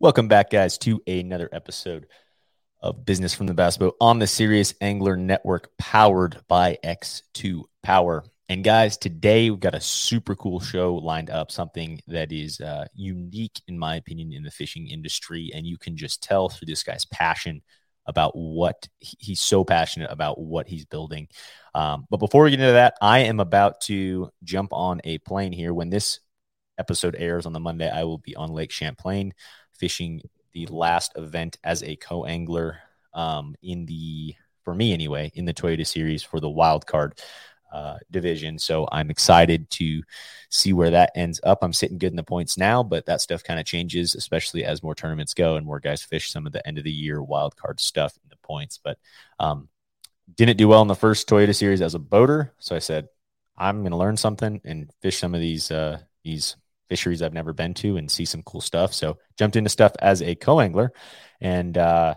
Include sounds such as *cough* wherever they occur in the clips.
Welcome back, guys, to another episode of Business from the Bass Boat on the Serious Angler Network, powered by X2 Power. And guys, today we've got a super cool show lined up, something that is uh, unique, in my opinion, in the fishing industry. And you can just tell through this guy's passion about what he's so passionate about what he's building. Um, but before we get into that, I am about to jump on a plane here. When this episode airs on the Monday, I will be on Lake Champlain fishing the last event as a co-angler um, in the for me anyway in the Toyota Series for the wild card uh, division. So I'm excited to see where that ends up. I'm sitting good in the points now, but that stuff kind of changes, especially as more tournaments go and more guys fish some of the end of the year wild card stuff in the points. But um, didn't do well in the first Toyota Series as a boater, so I said I'm going to learn something and fish some of these uh, these fisheries I've never been to and see some cool stuff. So jumped into stuff as a co-angler, and uh,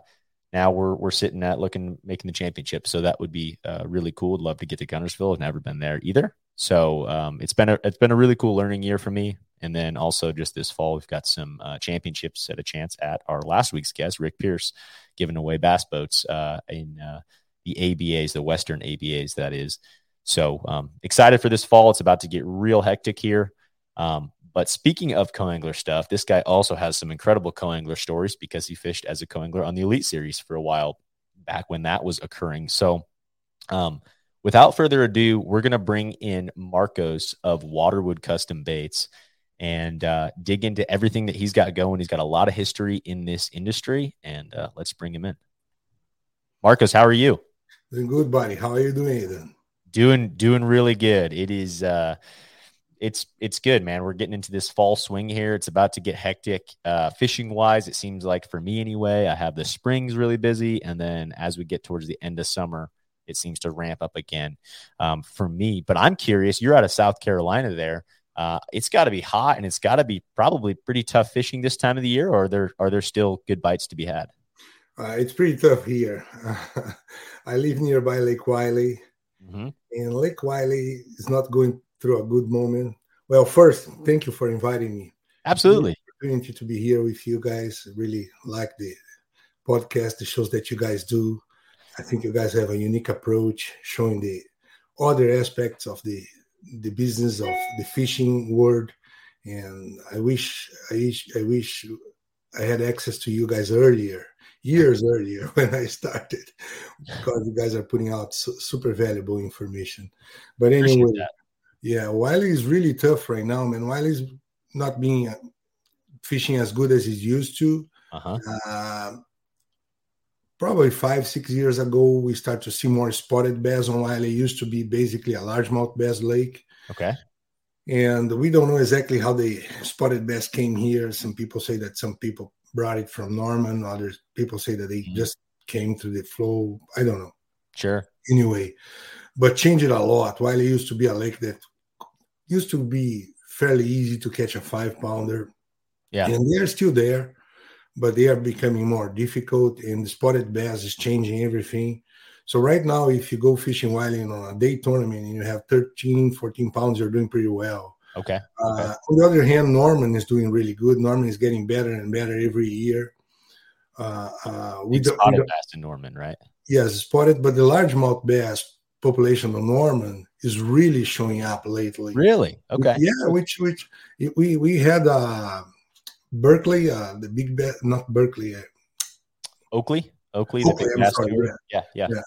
now we're we're sitting at looking making the championship. So that would be uh, really cool. Would love to get to Guntersville. I've never been there either. So um, it's been a it's been a really cool learning year for me. And then also just this fall, we've got some uh, championships at a chance at our last week's guest, Rick Pierce, giving away bass boats uh, in uh, the ABAs, the Western ABAs, that is. So um, excited for this fall. It's about to get real hectic here. Um, but speaking of co-angler stuff, this guy also has some incredible co-angler stories because he fished as a co-angler on the Elite Series for a while back when that was occurring. So, um, without further ado, we're going to bring in Marcos of Waterwood Custom Baits and uh, dig into everything that he's got going. He's got a lot of history in this industry, and uh, let's bring him in. Marcos, how are you? Doing good, buddy. How are you doing, then? Doing doing really good. It is. Uh, it's it's good, man. We're getting into this fall swing here. It's about to get hectic. Uh, fishing wise, it seems like for me anyway. I have the springs really busy, and then as we get towards the end of summer, it seems to ramp up again um, for me. But I'm curious. You're out of South Carolina there. Uh, it's got to be hot, and it's got to be probably pretty tough fishing this time of the year. Or are there are there still good bites to be had? Uh, it's pretty tough here. *laughs* I live nearby Lake Wylie, mm-hmm. and Lake Wylie is not going through a good moment. Well, first, thank you for inviting me. Absolutely. Opportunity to be here with you guys. Really like the podcast, the shows that you guys do. I think you guys have a unique approach, showing the other aspects of the the business of the fishing world. And I wish, I wish, I wish I had access to you guys earlier, years earlier *laughs* when I started, because you guys are putting out super valuable information. But anyway, yeah, Wylie is really tough right now, man. Wylie's not being uh, fishing as good as he's used to. Uh-huh. Uh, probably five, six years ago, we start to see more spotted bass on Wylie. It used to be basically a largemouth bass lake. Okay. And we don't know exactly how the spotted bass came here. Some people say that some people brought it from Norman. Other people say that they mm-hmm. just came through the flow. I don't know. Sure. Anyway, but changed it a lot. Wylie used to be a lake that used to be fairly easy to catch a five pounder. Yeah. And they're still there, but they are becoming more difficult. And the spotted bass is changing everything. So right now, if you go fishing Wylie on a day tournament and you have 13, 14 pounds, you're doing pretty well. Okay. Uh, okay. On the other hand, Norman is doing really good. Norman is getting better and better every year. Uh, uh, we it's do, spotted we do, bass in Norman, right? Yes, spotted, but the largemouth bass population of Norman is really showing up lately. Really? Okay. Yeah, which which we we had uh Berkeley, uh the big bet not Berkeley, uh, Oakley, Oakley, Oakley sorry, yeah. yeah, yeah, yeah.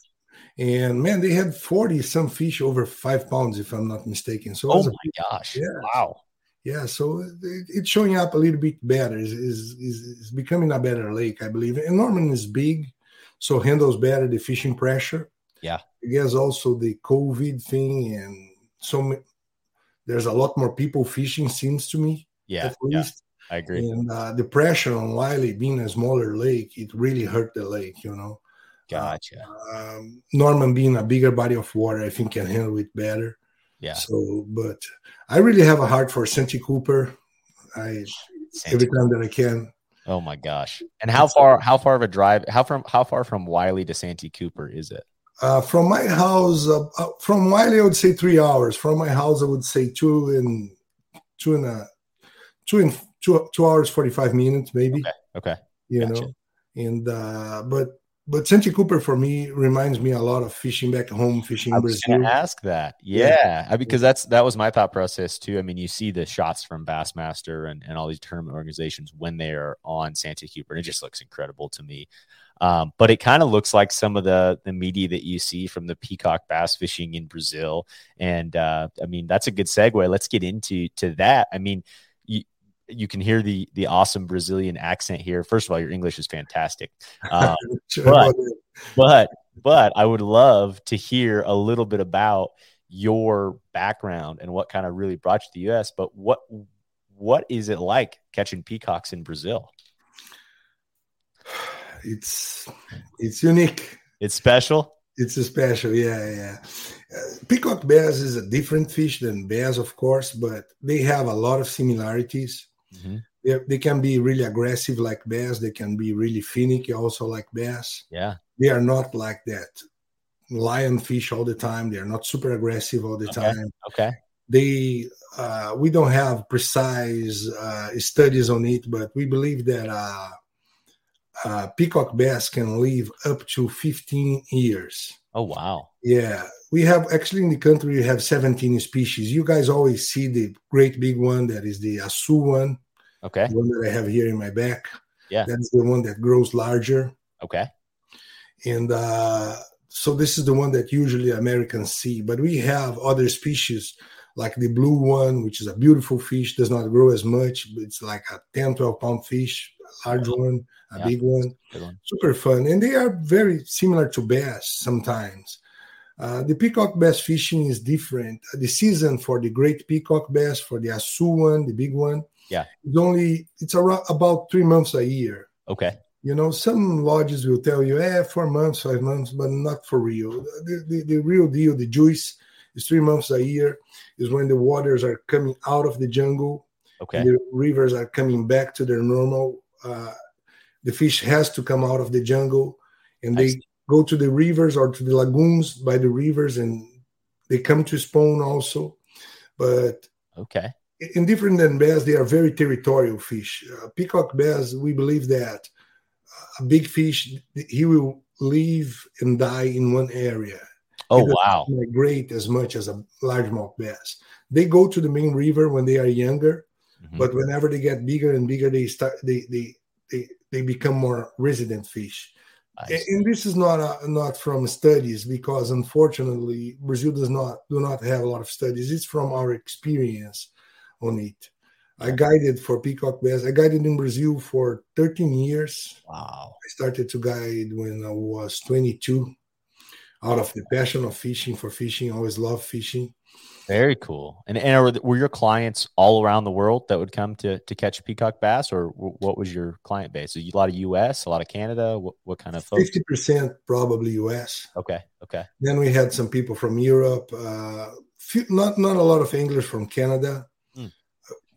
And man, they had 40 some fish over five pounds, if I'm not mistaken. So, oh my gosh, yeah, wow, yeah. So it, it's showing up a little bit better. Is is is becoming a better lake, I believe. And Norman is big, so handles better the fishing pressure. Yeah. I guess also the COVID thing and so many, there's a lot more people fishing seems to me. Yeah. At least. Yeah, I agree. And uh, the pressure on Wylie being a smaller lake, it really hurt the lake, you know. Gotcha. Um, Norman being a bigger body of water, I think can handle it better. Yeah. So, but I really have a heart for Santee Cooper. I Santee every time that I can. Oh my gosh! And how far? How far of a drive? How from? How far from Wylie to Santee Cooper is it? Uh, from my house, uh, uh, from Wylie, I would say three hours. From my house, I would say two and two and a two and two two hours forty five minutes, maybe. Okay. Okay. You gotcha. know, and uh, but but Santee Cooper for me reminds me a lot of fishing back home, fishing I was Brazil. Gonna ask that, yeah, yeah. because that's that was my thought process too. I mean, you see the shots from Bassmaster and, and all these tournament organizations when they are on Santee Cooper, and it just looks incredible to me. Um, but it kind of looks like some of the the media that you see from the peacock bass fishing in Brazil, and uh, I mean that's a good segue. Let's get into to that. I mean, you you can hear the the awesome Brazilian accent here. First of all, your English is fantastic, um, *laughs* but but but I would love to hear a little bit about your background and what kind of really brought you to the U.S. But what what is it like catching peacocks in Brazil? It's it's unique. It's special. It's special, yeah, yeah. Uh, peacock bass is a different fish than bass, of course, but they have a lot of similarities. Mm-hmm. They, they can be really aggressive like bass. They can be really finicky also like bass. Yeah. They are not like that lion fish all the time. They are not super aggressive all the okay. time. Okay. They uh, we don't have precise uh, studies on it, but we believe that uh, peacock bass can live up to 15 years. Oh wow! Yeah, we have actually in the country we have 17 species. You guys always see the great big one that is the Açu one. Okay. The one that I have here in my back. Yeah. That's the one that grows larger. Okay. And uh, so this is the one that usually Americans see. But we have other species like the blue one, which is a beautiful fish, does not grow as much. It's like a 10, 12 pound fish, large one, a yeah. big one. one. Super fun. And they are very similar to bass sometimes. Uh, the peacock bass fishing is different. The season for the great peacock bass, for the Açu one, the big one, yeah. It's only it's around about three months a year. Okay. You know, some lodges will tell you, eh, four months, five months, but not for real. The, the, the real deal, the juice is three months a year, is when the waters are coming out of the jungle. Okay. The rivers are coming back to their normal. Uh, the fish has to come out of the jungle and they go to the rivers or to the lagoons by the rivers and they come to spawn also. But okay in different than bass, they are very territorial fish. Uh, peacock bass, we believe that a big fish, he will live and die in one area. Oh wow! Migrate as much as a largemouth bass. They go to the main river when they are younger, mm-hmm. but whenever they get bigger and bigger, they start they they they, they become more resident fish. And this is not a, not from studies because unfortunately Brazil does not do not have a lot of studies. It's from our experience on it. I guided for peacock bass. I guided in Brazil for 13 years. Wow. I started to guide when I was 22 out of the passion of fishing for fishing. I always loved fishing. Very cool. And, and were your clients all around the world that would come to, to catch peacock bass, or what was your client base? A lot of U.S., a lot of Canada. What, what kind of fifty percent probably U.S. Okay, okay. Then we had some people from Europe. Uh, few, not not a lot of English from Canada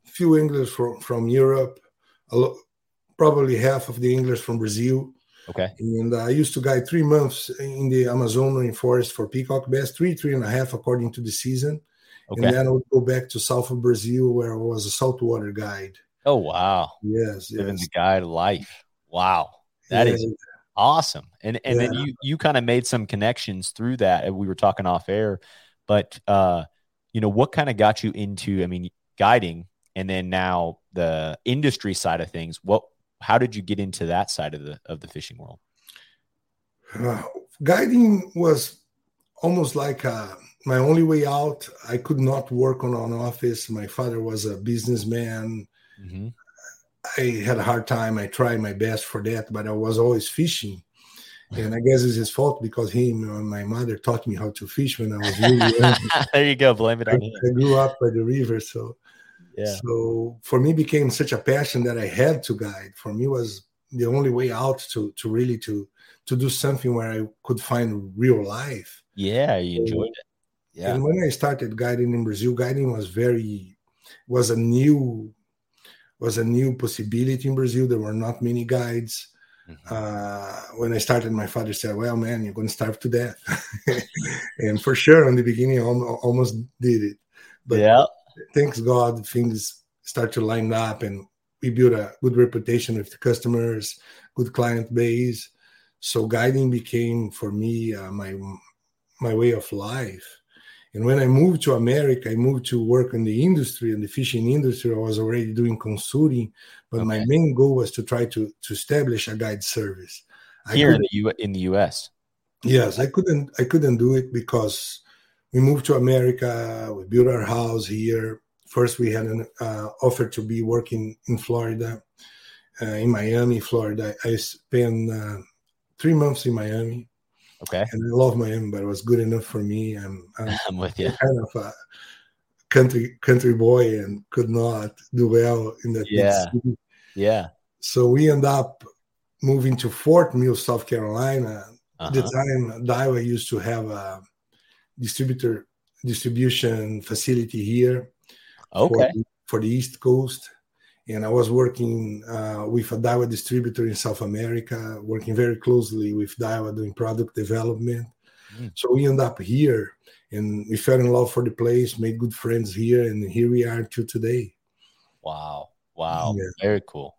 a few English from, from Europe, lo- probably half of the English from Brazil. Okay. And I used to guide three months in the Amazon rainforest for peacock bass, three, three and a half according to the season. Okay. And then I would go back to south of Brazil where I was a saltwater guide. Oh wow. Yes. Living yes. the guide life. Wow. that yeah. is awesome. And and yeah. then you you kind of made some connections through that. We were talking off air, but uh, you know, what kind of got you into, I mean, guiding and then now the industry side of things what how did you get into that side of the of the fishing world uh, *sighs* guiding was almost like uh, my only way out i could not work on an office my father was a businessman mm-hmm. i had a hard time i tried my best for that but i was always fishing and I guess it's his fault because he and my mother taught me how to fish when I was really young. *laughs* there you go. Blame it on him. I grew up by the river, so yeah. So for me became such a passion that I had to guide. For me was the only way out to to really to to do something where I could find real life. Yeah, you enjoyed it. Yeah. And when I started guiding in Brazil, guiding was very was a new was a new possibility in Brazil. There were not many guides. Mm-hmm. Uh, when I started, my father said, "Well, man, you're going to starve to death," *laughs* and for sure, in the beginning, I almost did it. But yeah thanks God, things start to line up, and we built a good reputation with the customers, good client base. So guiding became for me uh, my my way of life. And when I moved to America, I moved to work in the industry, in the fishing industry. I was already doing consulting, but okay. my main goal was to try to to establish a guide service. Here in the U in the US. Yes, I couldn't I couldn't do it because we moved to America. We built our house here. First, we had an uh, offer to be working in Florida, uh, in Miami, Florida. I spent uh, three months in Miami. Okay. And I love Miami, but it was good enough for me. I'm, I'm, *laughs* I'm with you. Kind of a country country boy and could not do well in that yeah. Yeah. So we end up moving to Fort Mill, South Carolina. Uh-huh. the time Daiwa used to have a distributor distribution facility here. Okay. For the, for the East Coast and I was working uh, with a Daiwa distributor in South America, working very closely with Daiwa doing product development. Mm. So we end up here, and we fell in love for the place, made good friends here, and here we are to today. Wow! Wow! Yeah. Very cool.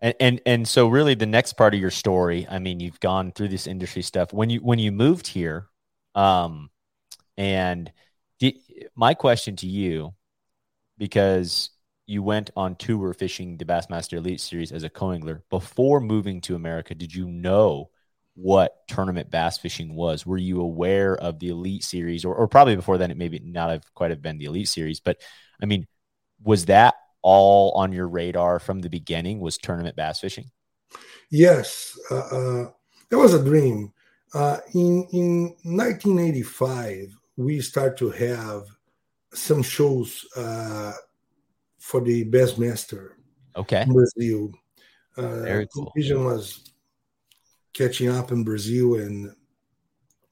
And, and and so really the next part of your story, I mean, you've gone through this industry stuff. When you when you moved here, um, and my question to you, because you went on tour fishing the Bassmaster Elite Series as a coangler. Before moving to America, did you know what tournament bass fishing was? Were you aware of the Elite Series, or, or probably before then, it maybe not have quite have been the Elite Series, but I mean, was that all on your radar from the beginning? Was tournament bass fishing? Yes, uh, uh, was a dream. Uh, in in 1985, we start to have some shows uh, for the Bassmaster. Okay. In Brazil. Uh, Very cool. Vision was catching up in Brazil, and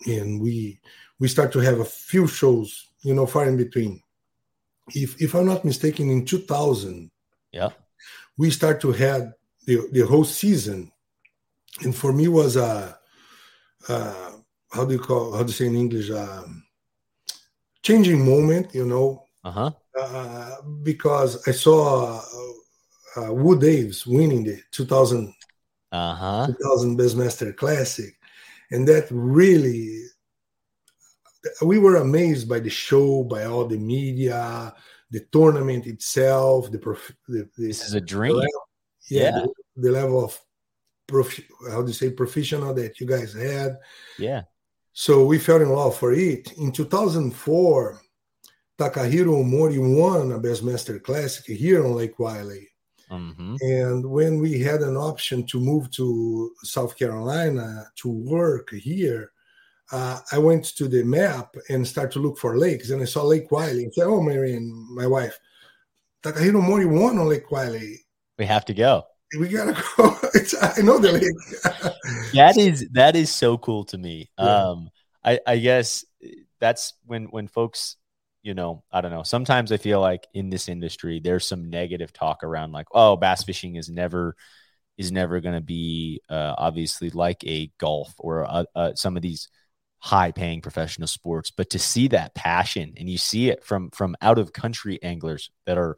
and we we start to have a few shows, you know, far in between. If if I'm not mistaken, in 2000, yeah, we start to have the the whole season, and for me was a, uh, how do you call how do you say in English um, changing moment, you know. Uh huh uh, because I saw uh, uh, Woo Daves winning the 2000, uh-huh. 2000 Bassmaster Classic. And that really, we were amazed by the show, by all the media, the tournament itself. The, prof, the, the this is a dream. Level, yeah, yeah. The, the, level of prof, how do you say professional that you guys had. Yeah. So we fell in love for it. In 2004, Takahiro Omori won a Bassmaster Classic here on Lake Wylie. Mm-hmm. And when we had an option to move to South Carolina to work here, uh, I went to the map and started to look for lakes. And I saw Lake Wylie and said, Oh, Marion, my wife, Takahiro Omori won on Lake Wylie. We have to go. We gotta *laughs* go. I know the lake. *laughs* that is that is so cool to me. Yeah. Um, I, I guess that's when when folks you know, I don't know. Sometimes I feel like in this industry, there's some negative talk around like, oh, bass fishing is never is never going to be uh, obviously like a golf or uh, uh, some of these high paying professional sports. But to see that passion and you see it from from out of country anglers that are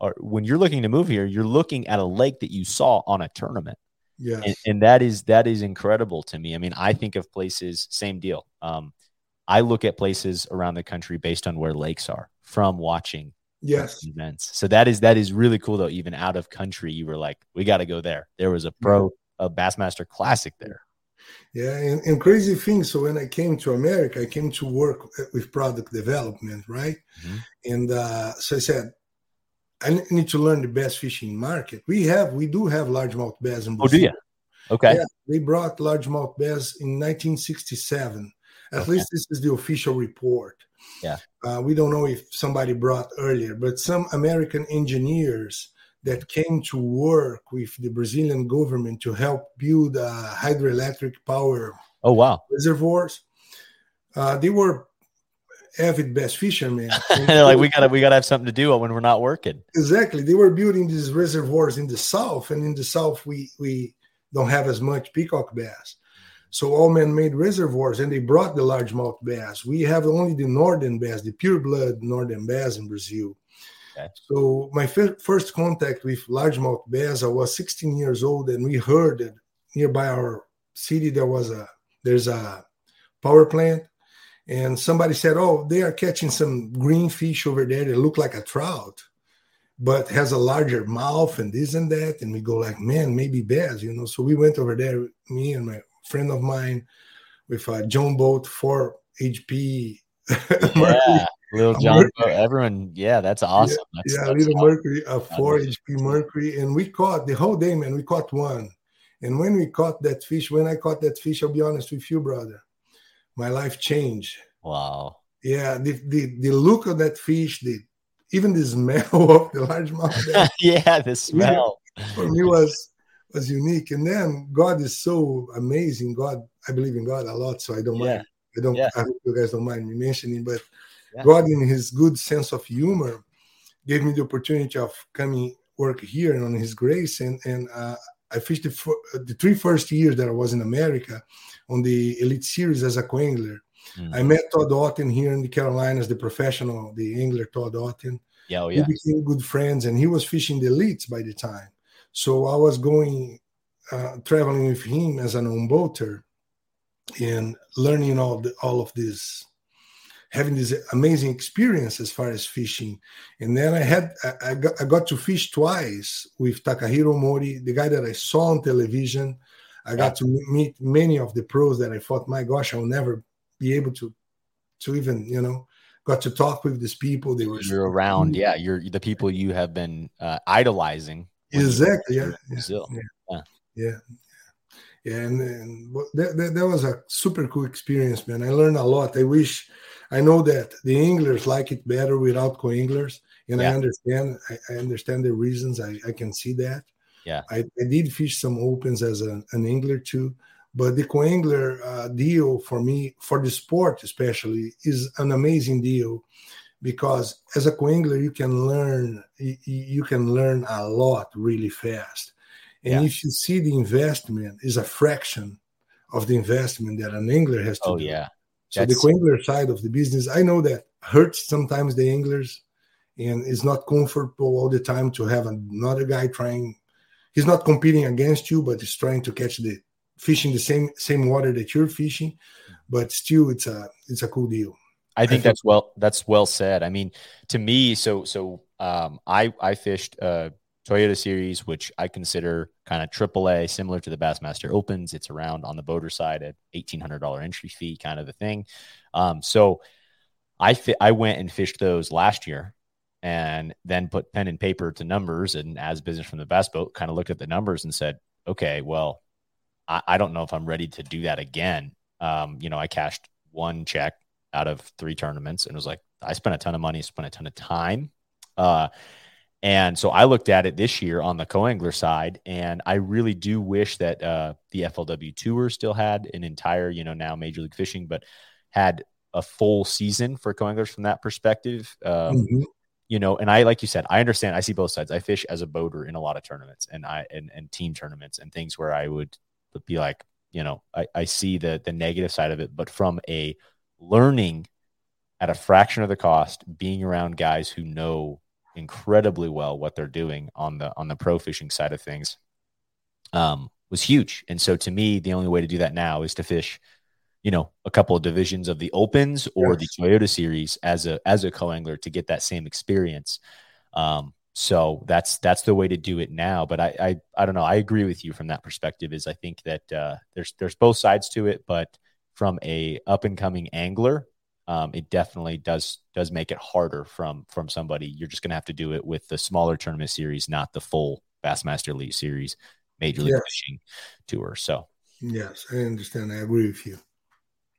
are when you're looking to move here, you're looking at a lake that you saw on a tournament. Yeah, and, and, that is that is incredible to me. I mean, I think of places, same deal. Um, I look at places around the country based on where lakes are from watching yes events. So that is that is really cool though. Even out of country, you were like, we got to go there. There was a pro a Bassmaster Classic there. Yeah, and, and, crazy thing. So when I came to America, I came to work with product development, right? Mm-hmm. And uh, so I said, I need to learn the bass fishing market. We have, we do have largemouth bass in Brazil. Oh, do you? Okay. Yeah, they brought largemouth bass in 1967. At okay. least this is the official report. Yeah. Uh, we don't know if somebody brought earlier, but some American engineers that came to work with the Brazilian government to help build uh, hydroelectric power. Oh wow! Reservoirs. Uh, they were avid bass fishermen. *laughs* They're like, we gotta we gotta have something to do when we're not working. Exactly. They were building these reservoirs in the south, and in the south we we don't have as much peacock bass. So all men made reservoirs and they brought the largemouth bass. We have only the northern bass, the pure blood northern bass in Brazil. Okay. So my f- first contact with largemouth bass, I was 16 years old, and we heard that nearby our city there was a there's a power plant, and somebody said, "Oh, they are catching some green fish over there that look like a trout." but has a larger mouth and this and that. And we go like, man, maybe bass, you know. So we went over there, me and my friend of mine, with uh, a John boat for HP. *laughs* Yeah, little John boat. Everyone, yeah, that's awesome. Yeah, that's, yeah that's little awesome. Mercury, a four HP Mercury, and we caught the whole day, man. We caught one, and when we caught that fish, when I caught that fish, I'll be honest with you, brother, my life changed. Wow. Yeah, the the, the look of that fish, the even the smell *laughs* of the largemouth. *laughs* yeah, the smell for me was was unique. And then God is so amazing. God, I believe in God a lot, so I don't yeah. mind. I don't. Yeah. I hope you guys don't mind me mentioning, but yeah. God, in His good sense of humor, gave me the opportunity of coming work here and on His grace, and and uh, I fished the, the three first years that I was in America on the Elite Series as a co-angler. Mm-hmm. I met Todd Auten here in the Carolinas, the professional, the angler Todd Auten. Yeah, oh, yeah. We became good friends, and he was fishing the elites by the time. So I was going, uh, traveling with him as an on boater, and learning all the, all of this, having this amazing experience as far as fishing. And then I had I, I, got, I got to fish twice with Takahiro Omori, the guy that I saw on television. I got to meet many of the pros that I thought, my gosh, I'll never be able to to even you know got to talk with these people. They were you're around, yeah. You're the people you have been uh, idolizing. Exactly. Yeah. Brazil. Yeah. Yeah. yeah. yeah. And, and that, that, that, was a super cool experience, man. I learned a lot. I wish I know that the anglers like it better without co-anglers, and yeah. I understand. I, I, understand the reasons. I, I can see that. Yeah. I, I did fish some opens as a, an angler too, but the co-angler uh, deal for me, for the sport especially, is an amazing deal because as a co-angler you can learn you, can learn a lot really fast. And yeah. if you see the investment is a fraction of the investment that an angler has to oh, do. yeah. So That's... the co-angler side of the business, I know that hurts sometimes the anglers and it's not comfortable all the time to have another guy trying he's not competing against you but he's trying to catch the fishing the same same water that you're fishing, but still it's a it's a cool deal. I think I that's well that's well said. I mean, to me, so so um, I I fished uh, Toyota Series, which I consider kind of AAA, similar to the Bassmaster Opens. It's around on the boater side at eighteen hundred dollar entry fee, kind of a thing. Um, so I fi- I went and fished those last year, and then put pen and paper to numbers, and as business from the bass boat, kind of looked at the numbers and said, okay, well, I, I don't know if I'm ready to do that again. Um, you know, I cashed one check out of three tournaments and was like, I spent a ton of money, spent a ton of time. Uh, and so I looked at it this year on the co-angler side, and I really do wish that uh, the FLW Tour still had an entire, you know, now Major League Fishing, but had a full season for co-anglers from that perspective. Um, mm-hmm. You know, and I, like you said, I understand. I see both sides. I fish as a boater in a lot of tournaments, and I and, and team tournaments and things where I would be like, you know, I, I see the the negative side of it, but from a learning at a fraction of the cost, being around guys who know incredibly well what they're doing on the on the pro fishing side of things um, was huge. And so to me, the only way to do that now is to fish, you know, a couple of divisions of the opens or yes. the Toyota series as a as a co-angler to get that same experience. Um, so that's that's the way to do it now. But I I, I don't know. I agree with you from that perspective. Is I think that uh, there's there's both sides to it, but from a up and coming angler, um, it definitely does does make it harder from from somebody. You're just gonna have to do it with the smaller tournament series, not the full Bassmaster Elite Series Major League yes. Fishing Tour. So yes, I understand. I agree with you.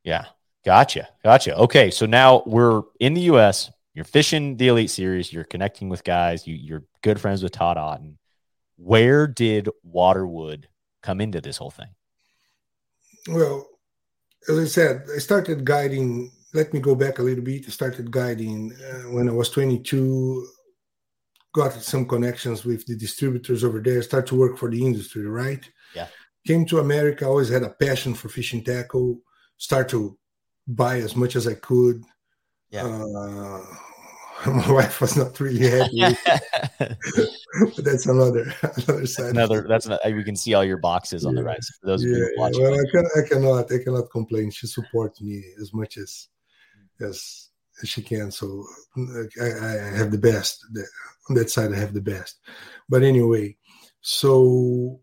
Yeah, gotcha, gotcha. Okay, so now we're in the U.S you're fishing the Elite Series, you're connecting with guys, you, you're good friends with Todd Auten. Where did Waterwood come into this whole thing? Well, as I said, I started guiding. Let me go back a little bit. I started guiding uh, when I was 22. Got some connections with the distributors over there. Start to work for the industry, right? Yeah. Came to America. Always had a passion for fishing tackle. Start to buy as much as I could yeah. Uh, *laughs* my wife was not really happy. *laughs* *laughs* but that's another another side. Another that's not, we can see all your boxes on the right. For those yeah, of you watching, well, I, can, I cannot I cannot complain. She supports me as much as as she can. So I, I have the best. On that side, I have the best. But anyway, so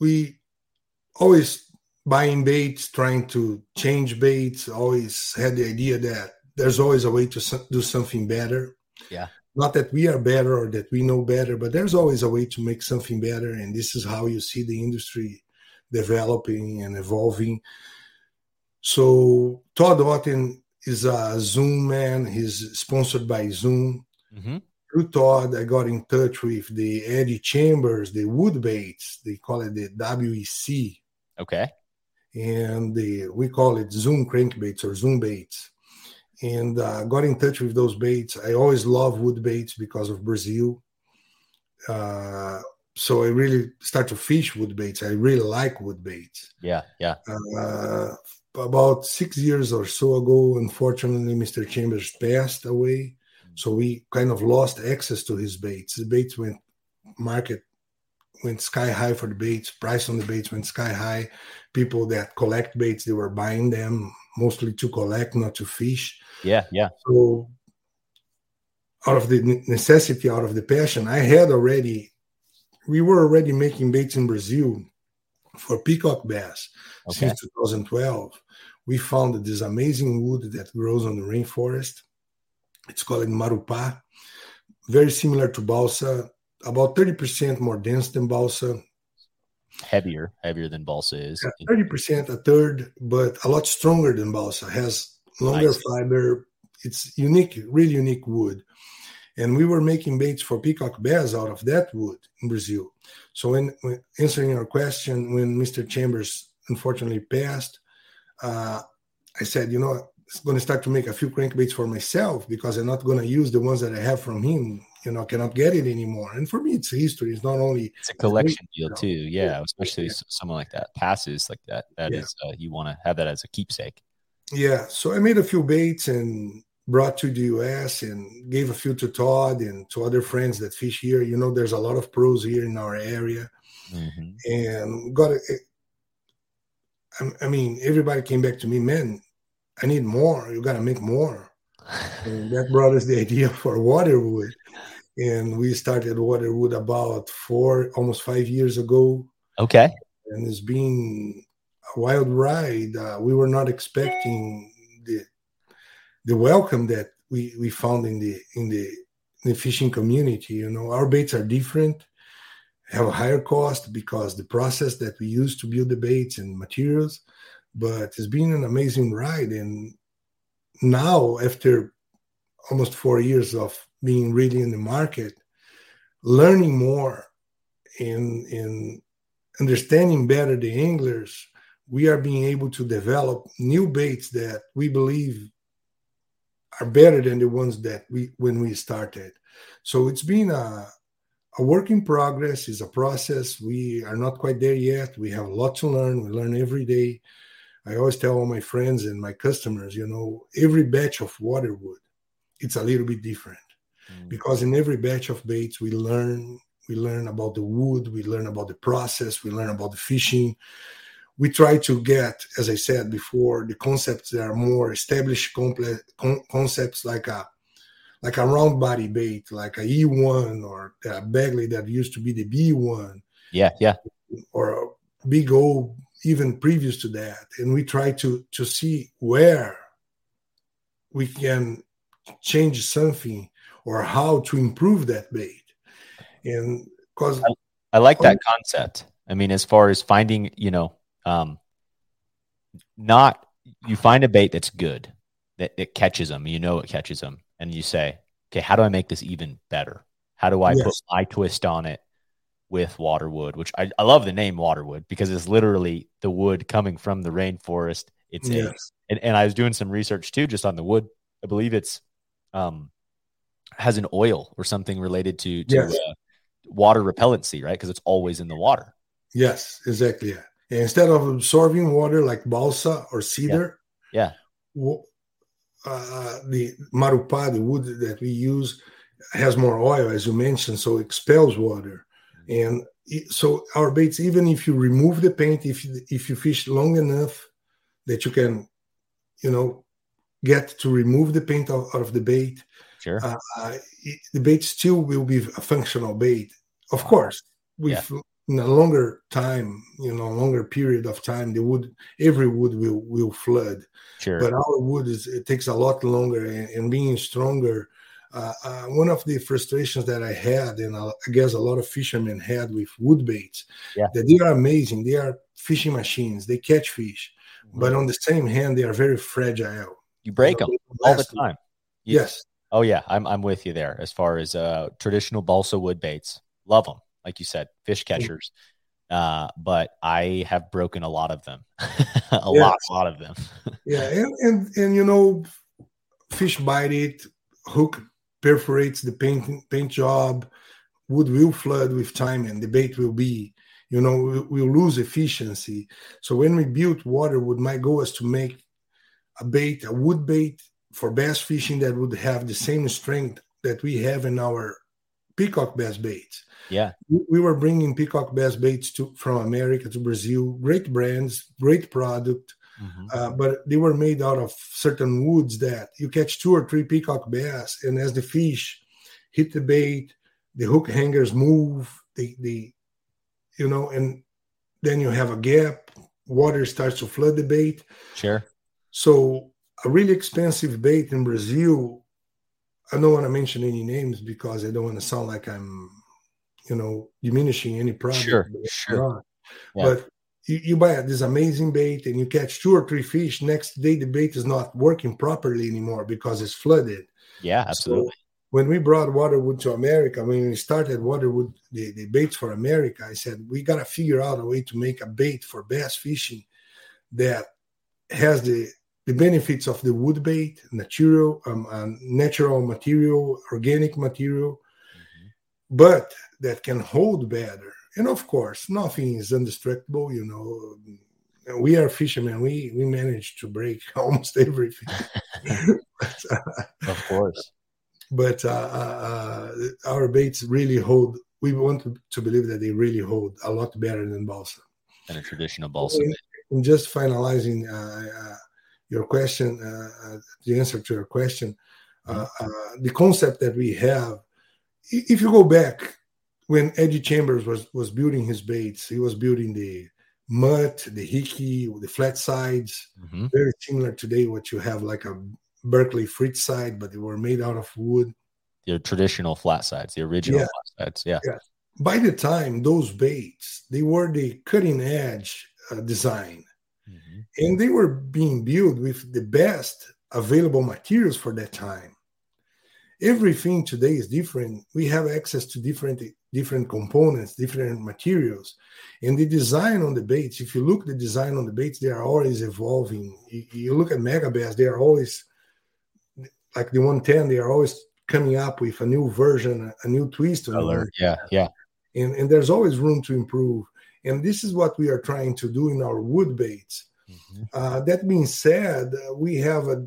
we always buying baits, trying to change baits. Always had the idea that there's always a way to do something better. Yeah. Not that we are better or that we know better, but there's always a way to make something better. And this is how you see the industry developing and evolving. So Todd Auten is a Zoom man. He's sponsored by Zoom. Mm-hmm. Through Todd, I got in touch with the Eddie Chambers, the wood baits. They call it the WEC. Okay. And the we call it Zoom crankbaits or Zoom baits and uh, got in touch with those baits. I always love wood baits because of Brazil. Uh, so I really start to fish wood baits. I really like wood baits. Yeah, yeah. Uh, about six years or so ago, unfortunately, Mr. Chambers passed away. So we kind of lost access to his baits. The baits went market went sky high for the baits. Price on the baits went sky high. People that collect baits, they were buying them mostly to collect, not to fish. Yeah, yeah. So out of the necessity, out of the passion, I had already, we were already making baits in Brazil for peacock bass okay. since 2012. We found this amazing wood that grows on the rainforest. It's called marupá, very similar to balsa, about 30% more dense than balsa. Heavier, heavier than balsa is. Yeah, 30%, a third, but a lot stronger than balsa. Has longer nice. fiber. It's unique, really unique wood. And we were making baits for peacock bass out of that wood in Brazil. So, when, when answering your question, when Mr. Chambers unfortunately passed, uh, I said, you know, I'm going to start to make a few crankbaits for myself because I'm not going to use the ones that I have from him. You know, cannot get it anymore. And for me, it's history. It's not only it's a collection deal too. Yeah, especially yeah. someone like that passes like that. That yeah. is, uh, you want to have that as a keepsake. Yeah, so I made a few baits and brought to the US and gave a few to Todd and to other friends that fish here. You know, there's a lot of pros here in our area, mm-hmm. and got it. I mean, everybody came back to me, man. I need more. You got to make more. and that brought us the *laughs* idea for Waterwood, and we started Waterwood about four, almost five years ago. Okay, and it's been a wild ride. Uh, we were not expecting the the welcome that we we found in the in the in the fishing community. You know, our baits are different, have a higher cost because the process that we use to build the baits and materials. But it's been an amazing ride, and now after almost four years of being really in the market, learning more in in understanding better the anglers we are being able to develop new baits that we believe are better than the ones that we when we started. So it's been a a work in progress is a process. We are not quite there yet. We have a lot to learn. We learn every day. I always tell all my friends and my customers, you know, every batch of waterwood, it's a little bit different. Mm. Because in every batch of baits, we learn, we learn about the wood, we learn about the process, we learn about the fishing, we try to get, as I said before, the concepts that are more established complex, con- concepts like a like a round body bait, like a E1 or a Bagley that used to be the B1. Yeah, yeah. Or a big O even previous to that. And we try to to see where we can change something or how to improve that bait. And because I, I like that concept. I mean, as far as finding, you know, um, not you find a bait that's good that it catches them you know it catches them and you say okay how do i make this even better how do i yes. put my twist on it with waterwood which I, I love the name waterwood because it's literally the wood coming from the rainforest it's yes. a, and, and i was doing some research too just on the wood i believe it's um has an oil or something related to, to yes. uh, water repellency right because it's always in the water yes exactly yeah instead of absorbing water like balsa or cedar, yeah, yeah. uh, the marupá, the wood that we use, has more oil, as you mentioned, so expels water. And so our baits, even if you remove the paint, if you, if you fish long enough that you can, you know, get to remove the paint out, out of the bait, sure, uh, the bait still will be a functional bait. Of course, with yeah. in a longer time, you know, longer period of time, the wood, every wood will will flood. Sure. But our wood is it takes a lot longer, and, and being stronger uh, uh, one of the frustrations that I had, and I guess a lot of fishermen had with wood baits, yeah. that they are amazing. They are fishing machines. They catch fish, mm-hmm. but on the same hand, they are very fragile. You break them all the time. You, yes. Oh yeah, I'm I'm with you there. As far as uh, traditional balsa wood baits, love them. Like you said, fish catchers. Uh, but I have broken a lot of them, *laughs* a yes. lot, a lot of them. *laughs* yeah, and, and and you know, fish bite it, hook perforates the paint paint job. Wood will flood with time, and the bait will be, you know, we'll lose efficiency. So when we built Waterwood, my goal was to make a bait, a wood bait for bass fishing that would have the same strength that we have in our peacock bass baits. Yeah, we were bringing peacock bass baits to from America to Brazil. Great brands, great product. Mm-hmm. Uh, but they were made out of certain woods that you catch two or three peacock bass, and as the fish hit the bait, the hook hangers move. They, they, you know, and then you have a gap. Water starts to flood the bait. Sure. So a really expensive bait in Brazil. I don't want to mention any names because I don't want to sound like I'm, you know, diminishing any product. Sure, sure. Yeah. But you, you buy this amazing bait and you catch two or three fish. Next day, the bait is not working properly anymore because it's flooded. Yeah, absolutely. So when we brought Waterwood to America, when we started Waterwood, the, the baits for America, I said, we got to figure out a way to make a bait for bass fishing that has the the benefits of the wood bait, natural, um, uh, natural material, organic material, mm-hmm. but that can hold better and of course, nothing is indestructible. You know, we are fishermen. We we manage to break *laughs* almost everything. *laughs* but, uh, of course. But uh, uh, our baits really hold. We want to, to, believe that they really hold a lot better than balsa. Than a traditional balsa. I'm just finalizing uh, uh, your question, uh, the answer to your question. Mm-hmm. the concept that we have, if you go back when Eddie Chambers was was building his baits, he was building the Mutt, the hickey, the flat sides, mm-hmm. very similar today. What you have like a Berkley Frittside, but they were made out of wood. The traditional flat sides, the original yeah. flat sides, yeah. yeah. By the time those baits, they were the cutting edge uh, design. And they were being built with the best available materials for that time. Everything today is different. We have access to different different components different materials. And the design on the baits if you look the design on the baits they are always evolving. You, look at megabass they are always like the 110 they are always coming up with a new version a new twist Color. yeah yeah. And, and there's always room to improve. And this is what we are trying to do in our wood baits mm-hmm. uh, that being said we have a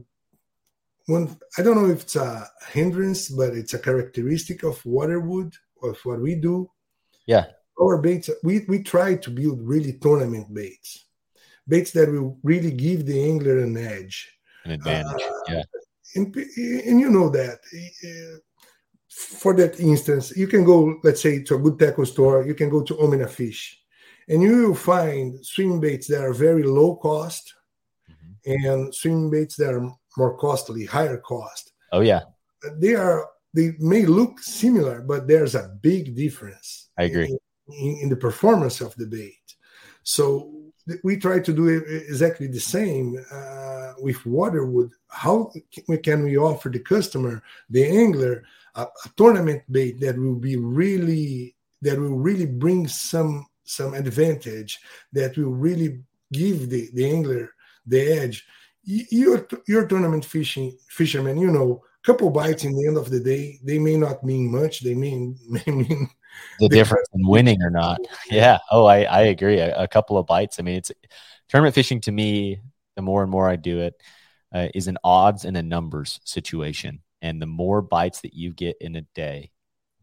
one i don't know if it's a hindrance but it's a characteristic of waterwood of what we do. Yeah. Our baits we, we try to build really tournament baits. Baits that will really give the angler an edge. An advantage. Uh, yeah. and, and you know that uh, for that instance you can go let's say to a good tackle store you can go to Omnia fish and you will find swim baits that are very low cost mm-hmm. and swim baits that are more costly, higher cost. Oh yeah. They are they may look similar, but there's a big difference. I agree. In, in the performance of the bait. So we try to do exactly the same uh, with waterwood. How can we offer the customer, the angler, a, a, tournament bait that will be really that will really bring some some advantage, that will really give the, the angler the edge you're you're tournament fishing fishermen, You know, a couple bites in the end of the day, they may not mean much. They mean *laughs* may mean the, the difference in winning or not. Yeah. Oh, I I agree. A, a, couple of bites. I mean, it's tournament fishing to me. The more and more I do it, uh, is an odds and a numbers situation. And the more bites that you get in a day,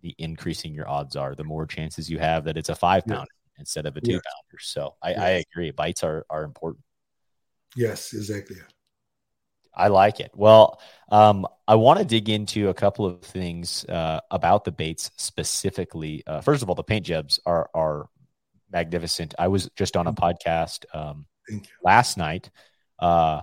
the increasing your odds are, the more chances you have that it's a five pounder yeah. Instead of a two yeah. pounder. So I, yes. I agree. Bites are, are important. Yes, exactly. I like it. Well, um, I want to dig into a couple of things uh, about the baits specifically. Uh, first of all, the paint jobs are are magnificent. I was just on a podcast um, last night uh,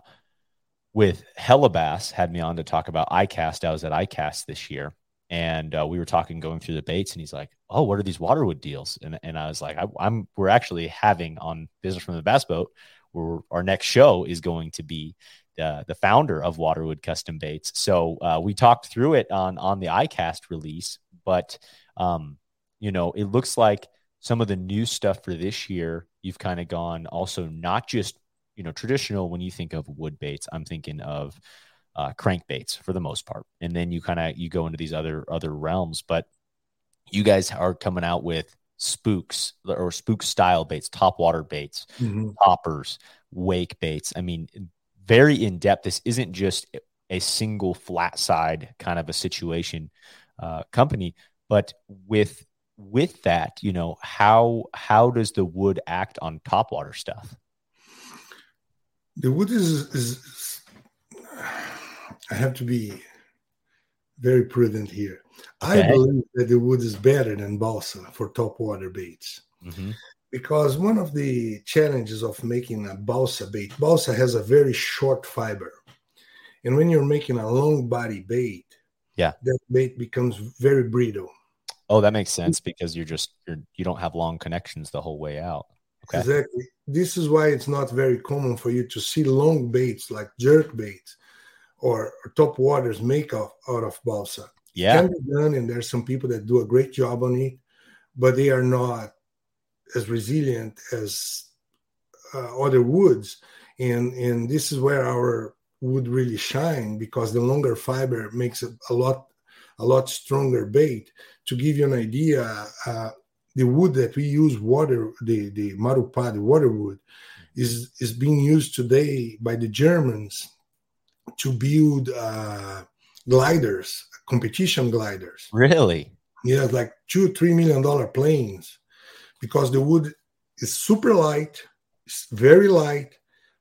with Hellabass, had me on to talk about ICAST. I was at ICAST this year, and uh, we were talking going through the baits, and he's like, "Oh, what are these Waterwood deals?" And and I was like, I, "I'm we're actually having on business from the bass boat." Where our next show is going to be uh, the founder of Waterwood Custom Baits. So uh, we talked through it on on the ICAST release, but um, you know, it looks like some of the new stuff for this year. You've kind of gone also not just you know traditional when you think of wood baits. I'm thinking of uh, crankbaits for the most part, and then you kind of you go into these other other realms. But you guys are coming out with spooks or spook style baits, top water baits, mm-hmm. poppers, wake baits. I mean, very in depth. This isn't just a single flat side kind of a situation uh, company, but with with that, you know, how how does the wood act on top water stuff? The wood is, is I have to be very prudent here. Okay. I believe that the wood is better than balsa for top water baits. Mm-hmm because one of the challenges of making a balsa bait, balsa has a very short fiber. And when you're making a long body bait, yeah, that bait becomes very brittle. Oh, that makes sense because you're just you're you don't have long connections the whole way out. Okay. Exactly. This is why it's not very common for you to see long baits like jerk baits or, or top waters make off out of balsa. Yeah. It can be done, and there's some people that do a great job on it, but they are not as resilient as uh, other woods and and this is where our wood really shine because the longer fiber makes it a lot a lot stronger bait to give you an idea uh, the wood that we use water the the marupá the water wood is is being used today by the germans to build uh, gliders competition gliders really yeah like two three million dollar planes because the wood is super light, it's very light,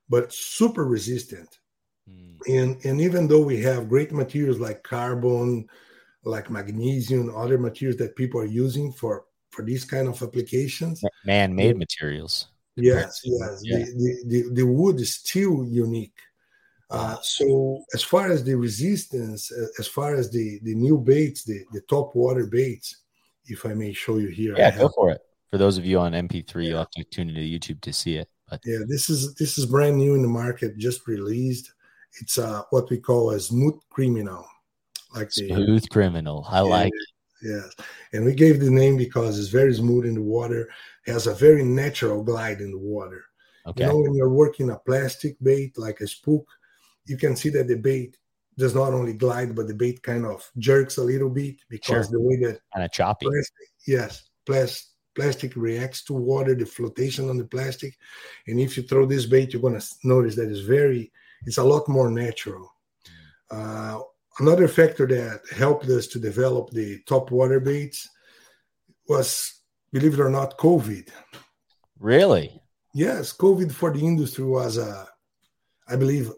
but super resistant. Mm. And, and even though we have great materials like carbon, like magnesium, other materials that people are using for, for these kind of applications. Man-made materials. Yes, yes. Yeah. The, the, the, wood is still unique. Uh, so as far as the resistance, as far as the, the new baits, the, the top water baits, if I may show you here. Yeah, go for it for those of you on MP3, you'll have to tune into YouTube to see it. But yeah, this is this is brand new in the market, just released. It's uh what we call a smooth criminal, like the, smooth the, criminal. I yeah, like it. Yes, and we gave the name because it's very smooth in the water, has a very natural glide in the water. Okay. You know, when you're working a plastic bait like a spook, you can see that the bait does not only glide, but the bait kind of jerks a little bit because sure. the way that kind of choppy. Plastic, yes, plastic plastic reacts to water, the flotation on the plastic. And if you throw this bait, you're going to notice that it's very, it's a lot more natural. Uh, another factor that helped us to develop the top water baits was, believe it or not, COVID. Really? Yes, COVID for the industry was a, I believe,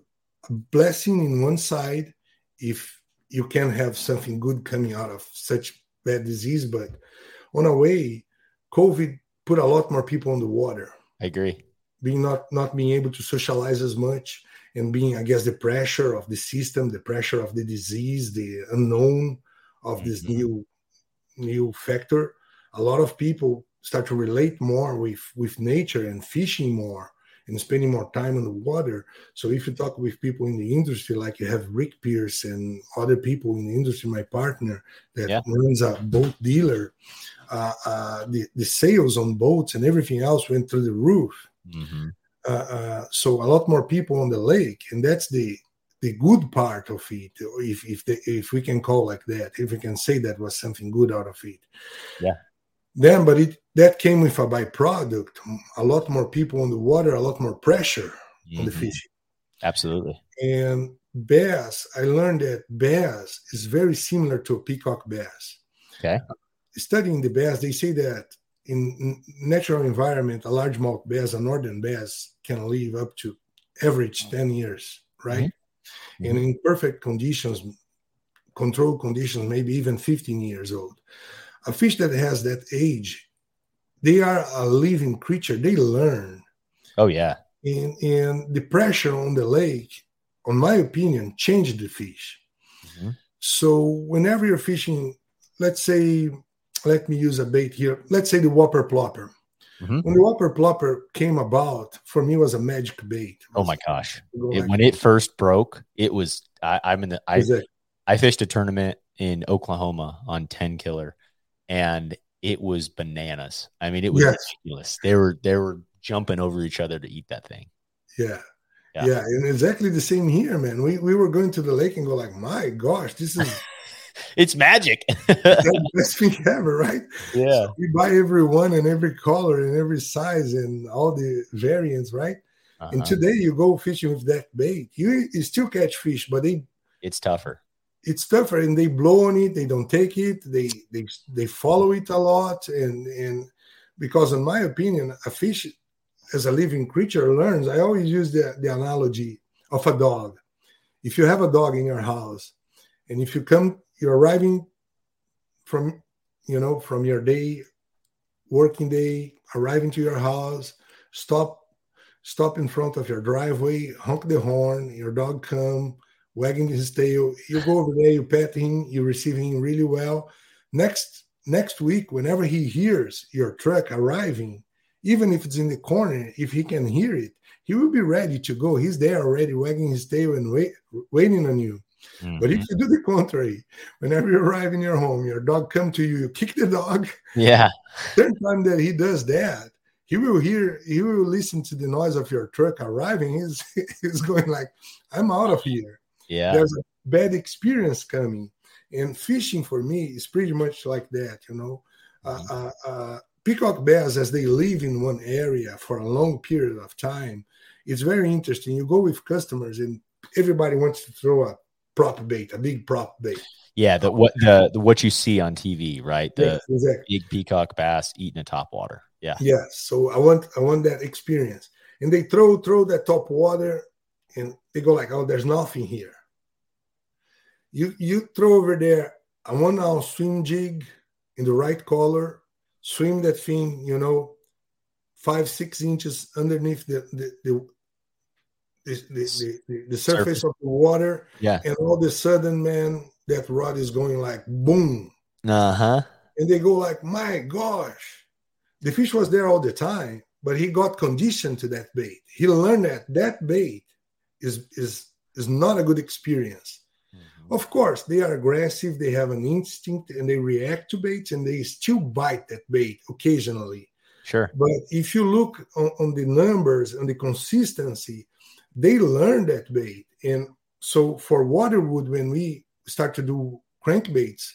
a blessing in one side if you can have something good coming out of such bad disease, but on a way, COVID put a lot more people on the water. I agree. Being not not being able to socialize as much and being, I guess, the pressure of the system, the pressure of the disease, the unknown of mm-hmm. this new new factor. A lot of people start to relate more with with nature and fishing more and spending more time on the water. So if you talk with people in the industry, like you have Rick Pierce and other people in the industry, my partner that yeah. runs a boat dealer, uh, uh, the, the sales on boats and everything else went through the roof. Mm-hmm. Uh, uh, so a lot more people on the lake, and that's the the good part of it, if if the, if we can call like that, if we can say that was something good out of it. Yeah. Then, but it that came with a byproduct. A lot more people on the water, a lot more pressure mm-hmm. on the mm-hmm. fish. Absolutely. And bass, I learned that bass is very similar to a peacock bass. Okay. Studying the bass, they say that in natural environment, a largemouth bass, a northern bass, can live up to average 10 years, right? Mm-hmm. And in perfect conditions, controlled conditions, maybe even 15 years old. A fish that has that age, they are a living creature. They learn. Oh, yeah. And, and the pressure on the lake, on my opinion, changed the fish. Mm-hmm. So whenever you're fishing, let's say let me use a bait here. Let's say the Whopper Plopper. Mm-hmm. When the Whopper Plopper came about, for me was a magic bait. Oh my gosh! It, when it first broke, it was. I, am in the. I, I fished a tournament in Oklahoma on Tenkiller, and it was bananas. I mean, it was yes. ridiculous. They were they were jumping over each other to eat that thing. Yeah. yeah. Yeah, and exactly the same here, man. We we were going to the lake and go like, my gosh, this is *laughs* it's magic. *laughs* best thing ever, right? Yeah. So we buy every one and every color and every size and all the variants, right? Uh-huh. And today you go fishing with that bait, you, you still catch fish, but they it's tougher. It's tougher, and they blow on it. They don't take it. They they they follow it a lot, and and because in my opinion, a fish as a living creature learns. I always use the, the analogy of a dog. If you have a dog in your house, and if you come you're arriving from you know from your day working day arriving to your house stop stop in front of your driveway honk the horn your dog come wagging his tail you go over there you pet him you receive him really well next next week whenever he hears your truck arriving even if it's in the corner if he can hear it he will be ready to go he's there already wagging his tail and wait, waiting on you Mm-hmm. But if mm-hmm. you do the contrary, whenever you arrive in your home, your dog come to you, you kick the dog. Yeah. *laughs* Third time that he does that, he will hear, he will listen to the noise of your truck arriving. He's *laughs* he's going like, I'm out of here. Yeah. There's a bad experience coming. And fishing for me is pretty much like that, you know. Uh, mm-hmm. Uh, uh, peacock bass, as they live in one area for a long period of time, it's very interesting. You go with customers and everybody wants to throw a prop bait, a big prop bait. Yeah, the what the, the what you see on TV, right? The exactly. big peacock bass eating a top water. Yeah. Yeah. So I want I want that experience. And they throw throw that top water and they go like, oh, there's nothing here. You you throw over there a one ounce swim jig in the right color, swim that thing, you know, five, six inches underneath the the, the the, the, the, the surface, of the water. Yeah. And all of a sudden, man, that rod is going like boom. Uh-huh. And they go like, my gosh. The fish was there all the time, but he got conditioned to that bait. He learned that that bait is is is not a good experience. Of course, they are aggressive, they have an instinct and they react to baits and they still bite that bait occasionally. Sure. But if you look on, on the numbers and the consistency, they learn that bait. And so for Waterwood, when we start to do crankbaits,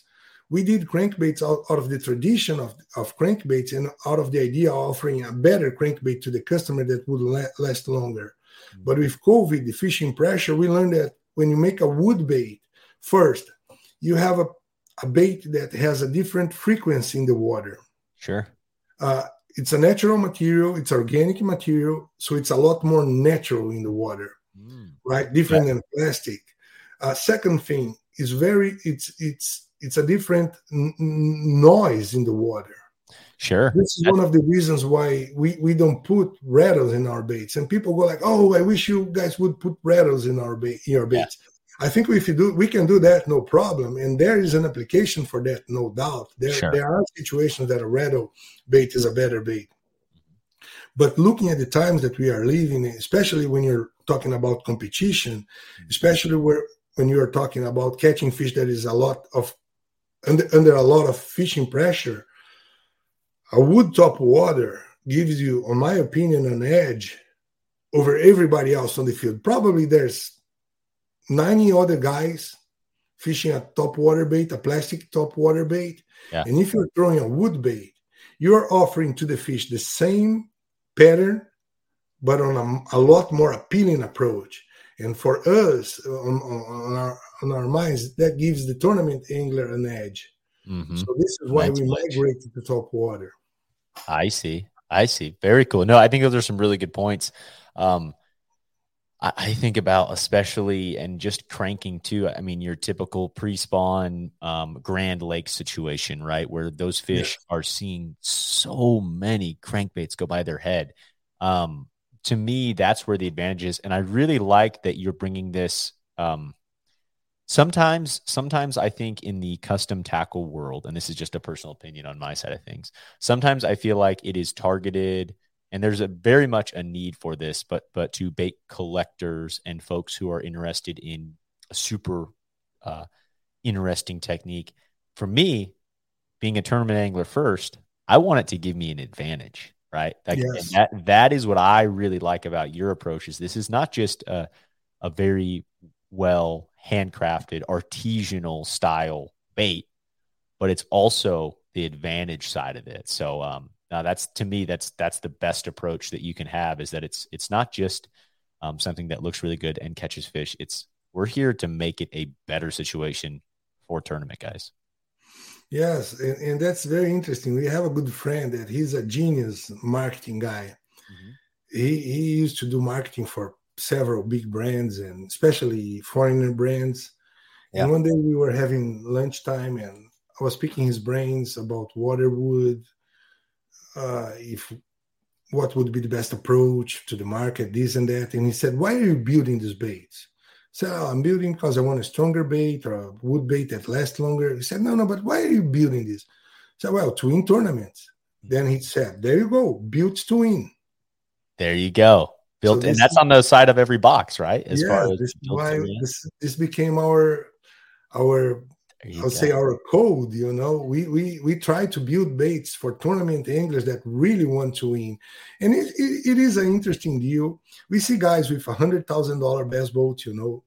we did crankbaits out, out of the tradition of, of crankbaits and out of the idea of offering a better crankbait to the customer that would la- last longer. Mm-hmm. But with COVID, the fishing pressure, we learned that when you make a wood bait, first, you have a, a bait that has a different frequency in the water. Sure. Uh, it's a natural material it's organic material so it's a lot more natural in the water mm. right different yeah. than plastic uh, second thing is very it's it's it's a different n- noise in the water sure this is That's- one of the reasons why we we don't put rattles in our baits and people go like oh i wish you guys would put rattles in our bait in your baits yeah. I think if you do, we can do that, no problem. And there is an application for that, no doubt. There, sure. there are situations that a rattle bait is a better bait. But looking at the times that we are living, especially when you're talking about competition, especially where when you are talking about catching fish that is a lot of under, under a lot of fishing pressure, a wood top water gives you, on my opinion, an edge over everybody else on the field. Probably there's 90 other guys fishing a top water bait, a plastic top water bait. Yeah. And if you're throwing a wood bait, you're offering to the fish the same pattern, but on a, a lot more appealing approach. And for us, on, on our on our minds, that gives the tournament angler an edge. Mm-hmm. So this is why we migrate to top water. I see. I see. Very cool. No, I think those are some really good points. Um, I, think about especially and just cranking too. I mean, your typical pre-spawn um, Grand Lake situation, right, where those fish yeah. are seeing so many crankbaits go by their head. Um, to me, that's where the advantage is, and I really like that you're bringing this. Um, sometimes, sometimes I think in the custom tackle world, and this is just a personal opinion on my side of things. Sometimes I feel like it is targeted and there's a very much a need for this but but to bait collectors and folks who are interested in a super uh, interesting technique. For me being a tournament angler first i want it to give me an advantage right? Like, yes. that that is what i really like about your approach is this is not just a, a very well handcrafted artisanal style bait but it's also the advantage side of it. So um now that's to me that's that's the best approach that you can have is that it's it's not just um, something that looks really good and catches fish. It's we're here to make it a better situation for tournament guys. Yes, and, and that's very interesting. We have a good friend that he's a genius marketing guy. Mm-hmm. He he used to do marketing for several big brands and especially foreigner brands. Yeah. And one day we were having lunchtime and I was picking his brains about waterwood uh, if what would be the best approach to the market, this and that. And he said, Why are you building these baits? So oh, I'm building because I want a stronger bait or a wood bait that lasts longer. He said, No, no, but why are you building this? So well, to win tournaments. Then he said, There you go, built to win. There you go. Built so and that's on the side of every box, right? As yeah, this, why this, this became our our I would say our code, you know, we we we try to build baits for tournament anglers that really want to win, and it, it, it is an interesting deal. We see guys with a hundred thousand dollar bass boat, you know,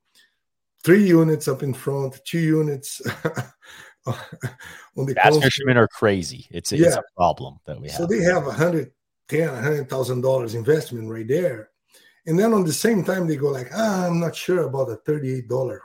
three units up in front, two units. *laughs* on the bass fishermen are crazy. It's a, yeah. it's a problem that we have. So they have a hundred ten, a hundred thousand dollars investment right there, and then on the same time they go like ah, i'm not sure about a $38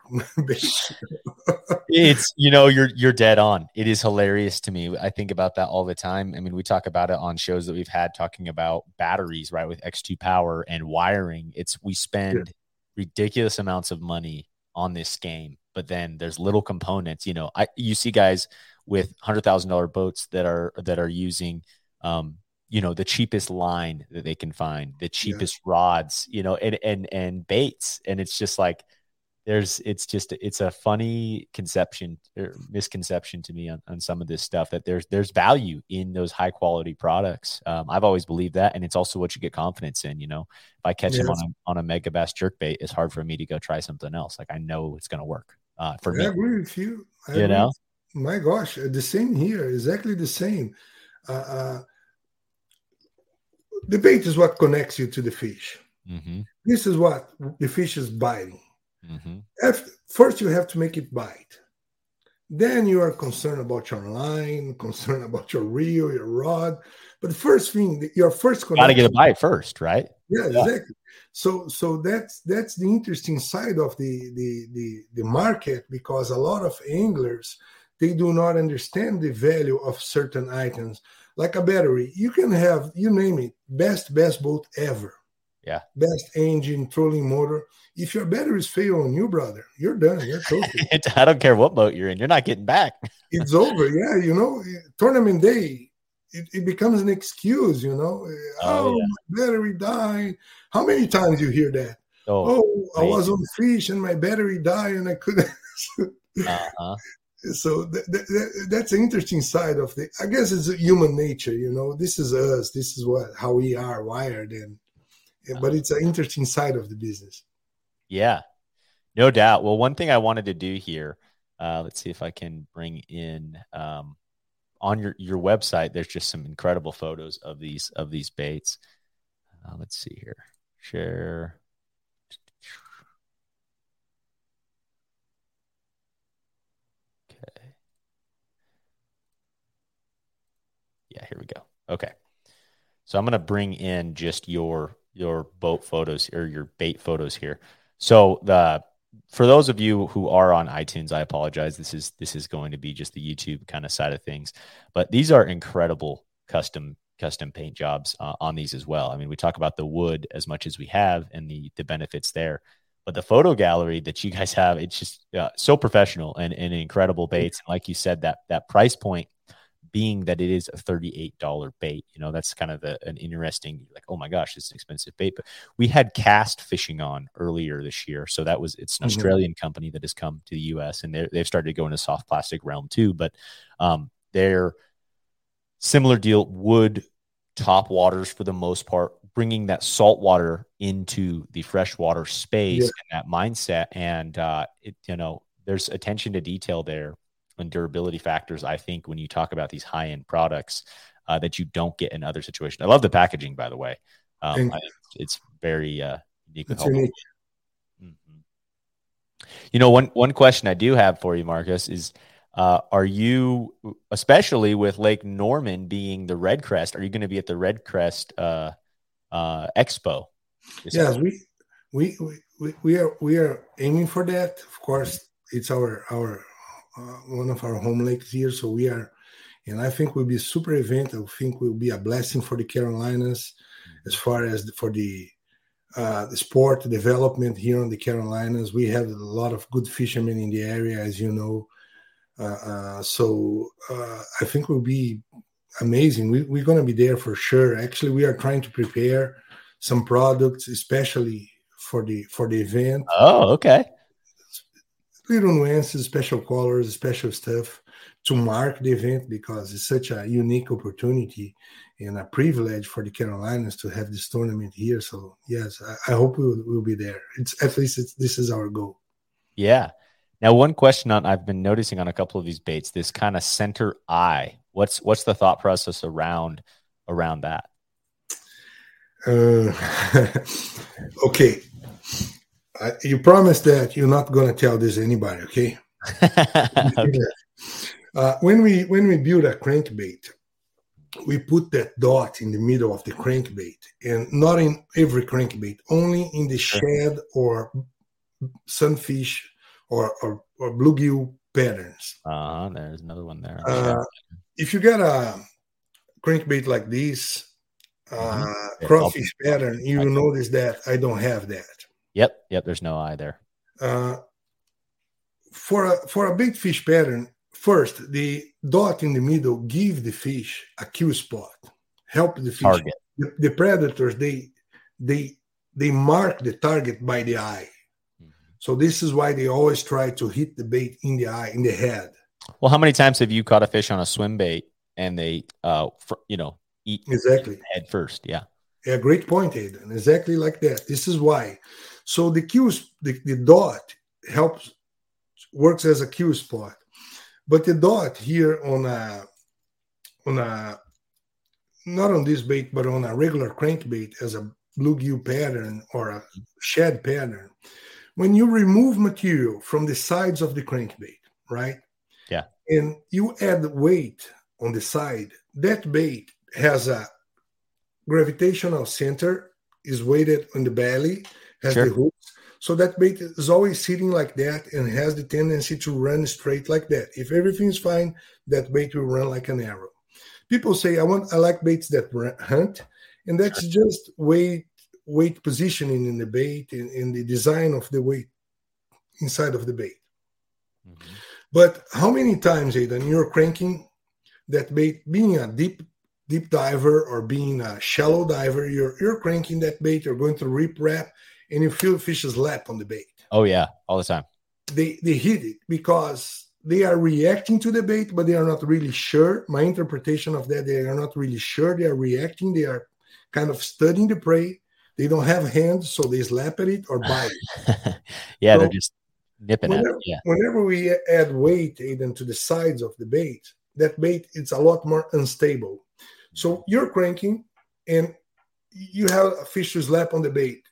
*laughs* it's you know you're you're dead on. It is hilarious to me. I think about that all the time. I mean we talk about it on shows that we've had talking about batteries right with X2Power and wiring. It's we spend yeah. ridiculous amounts of money on this game but then there's little components you know i you see guys with $100000 boats that are that are using um, you know the cheapest line that they can find the cheapest yeah. rods you know and and and baits. And it's just like there's it's just it's a funny conception or misconception to me on, on some of this stuff that there's there's value in those high quality products. Um, i've always believed that and it's also what you get confidence in you know? If i catch yes. him on a, on a Megabass jerk bait it's hard for me to go try something else. Like i know it's going to work uh, for I me. i agree with you. I you know? my gosh the same here exactly the same. Uh, uh the bait is what connects you to the fish. Mm-hmm. This is what the fish is biting. Mm-hmm. After, first, you have to make it bite. Then you are concerned about your line, *laughs* concerned about your reel, your rod. But the first thing, your first got to get a bite first, right? Yeah, yeah, exactly. So, so that's that's the interesting side of the, the the the market because a lot of anglers they do not understand the value of certain items like a battery. You can have, you name it, best best boat ever. Yeah. Best engine, trolling motor. If your batteries fail on you, brother, you're done. You're toasted. *laughs* I don't care what boat you're in. You're not getting back. *laughs* it's over. Yeah. You know, tournament day, it, it becomes an excuse, you know. Oh, oh yeah. my battery died. How many times you hear that? Oh, oh I was on fish and my battery died and I couldn't. *laughs* uh-huh so th- th- that's an interesting side of the i guess it's human nature you know this is us this is what how we are wired and but it's an interesting side of the business. Yeah no doubt. Well one thing i wanted to do here uh, let's see if i can bring in um, on your your website there's just some incredible photos of these of these baits. Uh, let's see here. Share Yeah, here we go. Okay. So I'm going to bring in just your your boat photos or your bait photos here. So the for those of you who are on iTunes, I apologize. This is this is going to be just the YouTube kind of side of things, but these are incredible custom custom paint jobs uh, on these as well. I mean, we talk about the wood as much as we have and the the benefits there, but the photo gallery that you guys have, it's just uh, so professional and, and incredible baits. And like you said, that that price point being that it is a $38 bait, you know, that's kind of the, an interesting, like, oh my gosh, it's an expensive bait. But we had cast fishing on earlier this year. So that was, it's an mm-hmm. Australian company that has come to the US and they've started to go into soft plastic realm too. But um, they're similar deal, wood top waters for the most part, bringing that salt water into the freshwater space yeah. and that mindset. And, uh, it, you know, there's attention to detail there and durability factors. I think when you talk about these high end products uh, that you don't get in other situations. I love the packaging, by the way. Um, I, it's very uh, unique. Unique. Mm-hmm. You know, one one question I do have for you, Marcus, is uh, are you, especially with Lake Norman being the REDCREST, are you going to be at the REDCREST uh, uh, Expo? Yes, we, we we we are we are aiming for that. Of course, it's our our uh, one of our home lakes here. So we are, and I think will be super event. I think will be a blessing for the Carolinas as far as the, for the uh, the sport development here on the Carolinas. We have a lot of good fishermen in the area, as you know. Uh, uh, so uh, I think will be amazing. We, we're going to be there for sure. Actually, we are trying to prepare some products, especially for the for the event. Oh, okay little nuances, special colors, special stuff to mark the event because it's such a unique opportunity and a privilege for the Carolinas to have this tournament here. So yes, I, I hope we'll, we'll, be there. It's at least it's, this is our goal. Yeah. Now, one question on I've been noticing on a couple of these baits, this kind of center eye. What's what's the thought process around around that? Uh, *laughs* okay, you promise that you're not going to tell this anybody, okay? okay. *laughs* Uh, when we when we build a crankbait, we put that dot in the middle of the crankbait, and not in every crankbait, only in the shad or sunfish or or, or bluegill patterns. Uh, there's another one there. Uh, if you get a crankbait like this, uh, mm-hmm. crawfish pattern, you notice that I don't have that. Yep, yep. There's no eye there. Uh, for a for a big fish pattern, first the dot in the middle give the fish a cue spot, help the fish. Target. The, the predators they they they mark the target by the eye. Mm-hmm. So this is why they always try to hit the bait in the eye, in the head. Well, how many times have you caught a fish on a swim bait and they, uh, fr- you know, eat exactly head first? Yeah. Yeah, great point, Aidan. Exactly like that. This is why so the Q, the, the dot helps works as a kill spot, but the dot here on a on a not on this bait, but on a regular crankbait as a bluegill pattern or a shed pattern, when you remove material from the sides of the crankbait, right? Yeah. And you add weight on the side, that bait has a gravitational center, is weighted on the belly, has sure. the hooks. So that bait is always sitting like that and has the tendency to run straight like that. If everything's fine, that bait will run like an arrow. People say I want I like baits that hunt, and that's sure. just weight weight positioning in the bait and in, in, the design of the weight inside of the bait. Mm-hmm. But how many times, Aidan, you're cranking that bait, being a deep deep diver or being a shallow diver, you're you're cranking that bait, you're going to rip wrap, and you feel fish's lap on the bait. Oh yeah, all the time. They they hit it because they are reacting to the bait, but they are not really sure. My interpretation of that, they are not really sure. They are reacting. They are kind of studying the prey. They don't have hands, so they slap at it or bite it. *laughs* yeah, so they're just nipping whenever, at it. Yeah. Whenever we add weight even to the sides of the bait, that bait it's a lot more unstable. So mm-hmm. you're cranking and you have a fish to slap on the bait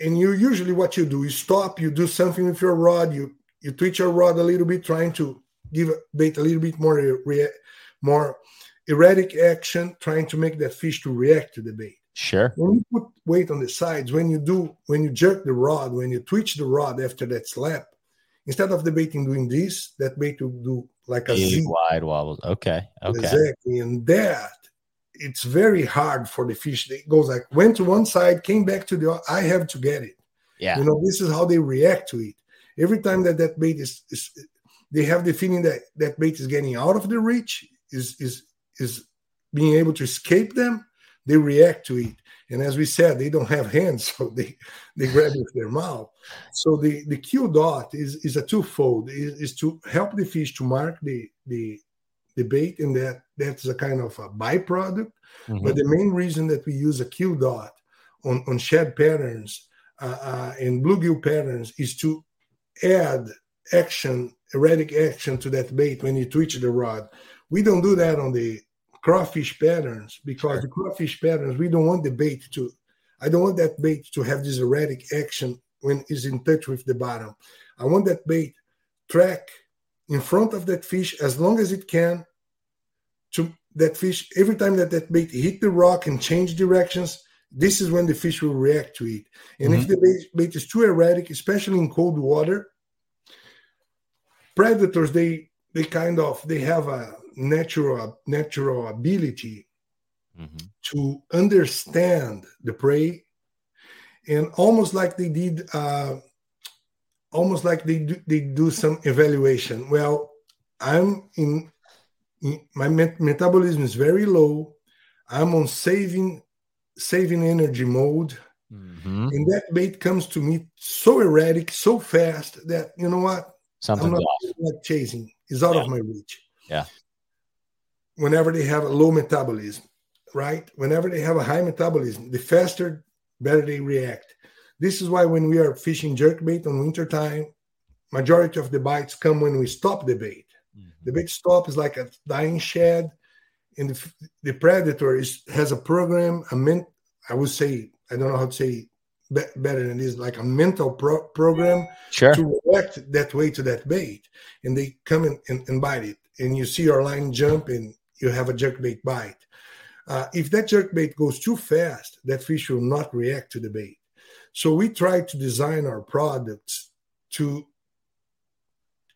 and you usually what you do you stop you do something with your rod you you twitch your rod a little bit trying to give bait a little bit more more erratic action trying to make that fish to react to the bait Sure. When you put weight on the sides, when you do, when you jerk the rod, when you twitch the rod after that slap, instead of the baiting doing this, that bait will do like a wide wobbles. Okay. Okay. Exactly. And that it's very hard for the fish. It goes like went to one side, came back to the. I have to get it. Yeah. You know, this is how they react to it. Every time that that bait is, is they have the feeling that that bait is getting out of the reach, is is is being able to escape them. They react to it, and as we said, they don't have hands, *laughs* so they they grab it with their mouth. So the the Q dot is is a twofold. Is, is to help the fish to mark the the the bait, and that that's a kind of a byproduct. Mhm. But the main reason that we use a Q dot on, on shed patterns uh, uh, and bluegill patterns is to add action, erratic action to that bait when you twitch the rod. We don't do that on the crawfish patterns because Sure. the crawfish patterns, we don't want the bait to, I don't want that bait to have this erratic action when it's in touch with the bottom. I want that bait track in front of that fish as long as it can to that fish. Every time that that bait hit the rock and change directions this is when the fish will react to it. And if the bait, bait is too erratic especially in cold water predators they they kind of they have a natural natural ability Mhm. to understand the prey. And almost like they did uh, almost like they do, they do some evaluation well i'm in, in my met- metabolism is very low i'm on saving saving energy mode Mhm. and that bait comes to me so erratic so fast that you know what Something's I'm not, chasing. It's out of my reach. Yeah. Whenever they have a low metabolism, right? Whenever they have a high metabolism, the faster, better they react. This is why when we are fishing jerkbait on winter time, majority of the bites come when we stop the bait. The Mhm. bait stop is like a dying shed, and the, the predator is has a program. A men, I would say, I don't know how to say be- better than this, like a mental pro- program Sure. to react that way to that bait and they come in and, and bite it and you see your line jump and you have a jerkbait bite uh, if that jerkbait goes too fast that fish will not react to the bait so we try to design our products to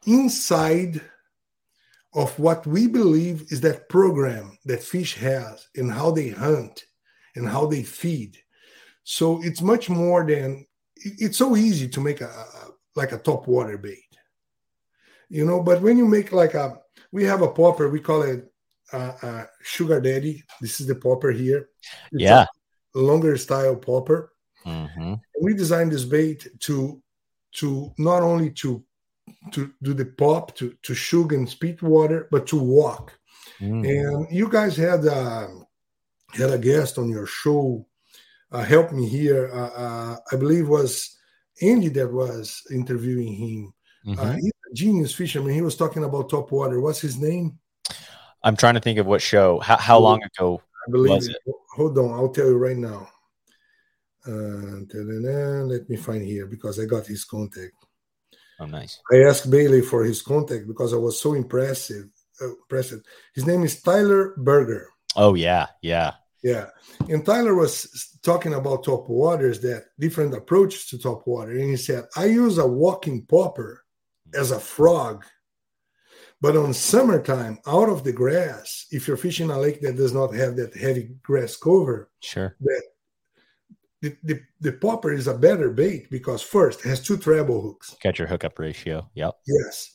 inside of what we believe is that program that fish has and how they hunt and how they feed. So it's much more than it's so easy to make a, a like a top water bait. You know but when you make like a we have a popper we call it uh, uh, sugar daddy. This is the popper here. It's Yeah. a longer style popper Mhm. and we designed this bait to to not only to to do the pop to to sugar and speed water but to walk Mm. and you guys had uh, had a guest on your show uh, help me here uh, uh, i believe was andy that was interviewing him uh, he's a genius fisherman he was talking about top water what's his name I'm trying to think of what show. How, how long ago? i believe Was it. hold on i'll tell you right now uh, let me find here because i got his contact Oh, nice. I asked Bailey for his contact because I was so impressive. Uh, impressed. His name is Tyler Berger. Oh, yeah. Yeah. Yeah, and Tyler was talking about top waters that different approaches to top water, and he said, "I use a walking popper as a frog, but on summertime, out of the grass, if you're fishing a lake that does not have that heavy grass cover, Sure. that the, the, the popper is a better bait because first it has two treble hooks, Catch your hookup ratio. Yep. yes,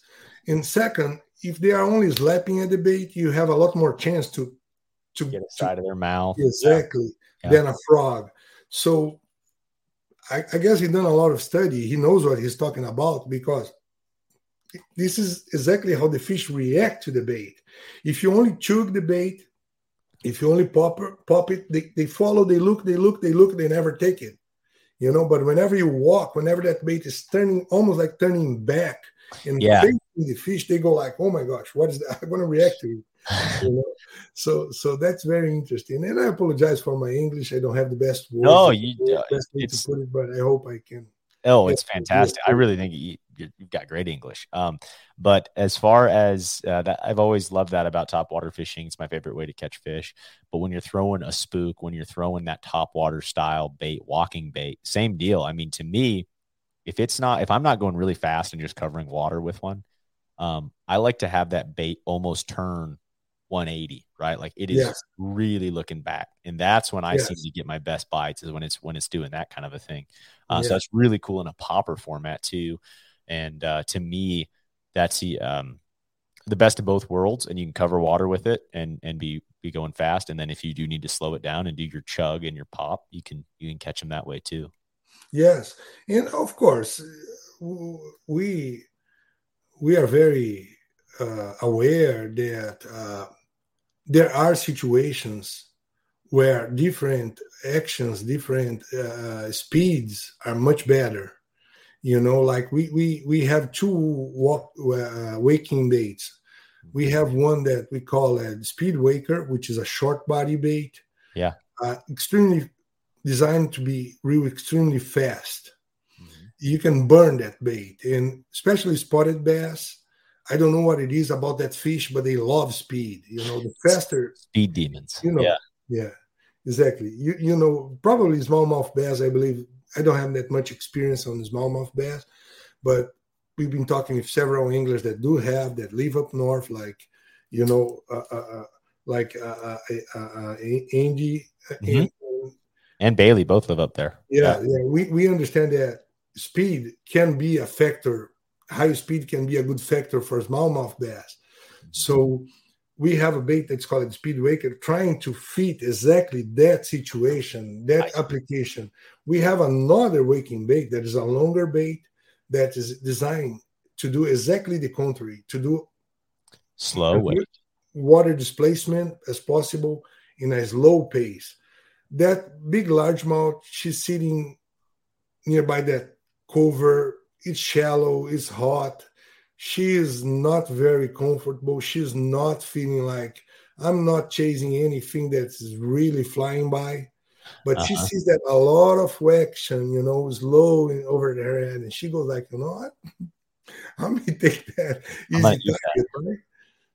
and second, if they are only slapping at the bait, you have a lot more chance to to, Get inside to of their mouth. exactly Yeah. than a frog. So I, I guess he's done a lot of study. He knows what he's talking about because this is exactly how the fish react to the bait. If you only choke the bait, if you only pop, pop it, they, they follow, they look, they look, they look, they never take it. You know, but whenever you walk, whenever that bait is turning almost like turning back and Yeah. the fish, they go like, oh my gosh, what is that? *laughs* I'm gonna react to it *laughs* you know so so that's very interesting and i apologize for my english i don't have the best words No, you- best way to put it but i hope i can Oh, it's fantastic. I really think you, you've got great English. Um, but as far as uh, that, I've always loved that about top water fishing. It's my favorite way to catch fish. But when you're throwing a spook, when you're throwing that top water style bait, walking bait, same deal. I mean, to me, if it's not, if I'm not going really fast and just covering water with one, um, I like to have that bait almost turn 180, right? Like it is yes. really looking back, and that's when I yes. seem to get my best bites is when it's when it's doing that kind of a thing. Uh, yeah. So that's really cool in a popper format too. And uh, to me, that's the um, the best of both worlds, and you can cover water with it and and be be going fast. And then if you do need to slow it down and do your chug and your pop, you can you can catch them that way too. Yes, and of course, we we are very uh, aware that uh, there are situations where different actions, different uh, speeds are much better. You know, like we we we have two walk, uh, waking baits. We have one that we call a speed waker, which is a short body bait. Yeah, uh, extremely designed to be real extremely fast. Mm-hmm. You can burn that bait, and especially spotted bass. I don't know what it is about that fish, but they love speed. You know, the faster speed demons. You know, yeah, yeah exactly. You you know probably smallmouth bass. I believe I don't have that much experience on smallmouth bass, but we've been talking with several anglers that do have that live up north, like you know, uh, uh, uh like uh, uh, uh, Andy mm-hmm. and, and, Bailey both live up there. Yeah, yeah, yeah. We we understand that speed can be a factor. High speed can be a good factor for smallmouth bass. Mm-hmm. So we have a bait that's called Speed Waker, trying to fit exactly that situation, that application. We have another waking bait that is a longer bait that is designed to do exactly the contrary, to do slow water displacement as possible in a slow pace. That big largemouth, she's sitting nearby that cover. It's shallow, it's hot she is not very comfortable. She's not feeling like I'm not chasing anything that's really flying by. But uh-huh. she sees that a lot of action, you know, is low in over her head, and she goes like, you know what? *laughs* I'm gonna take that easy target, right?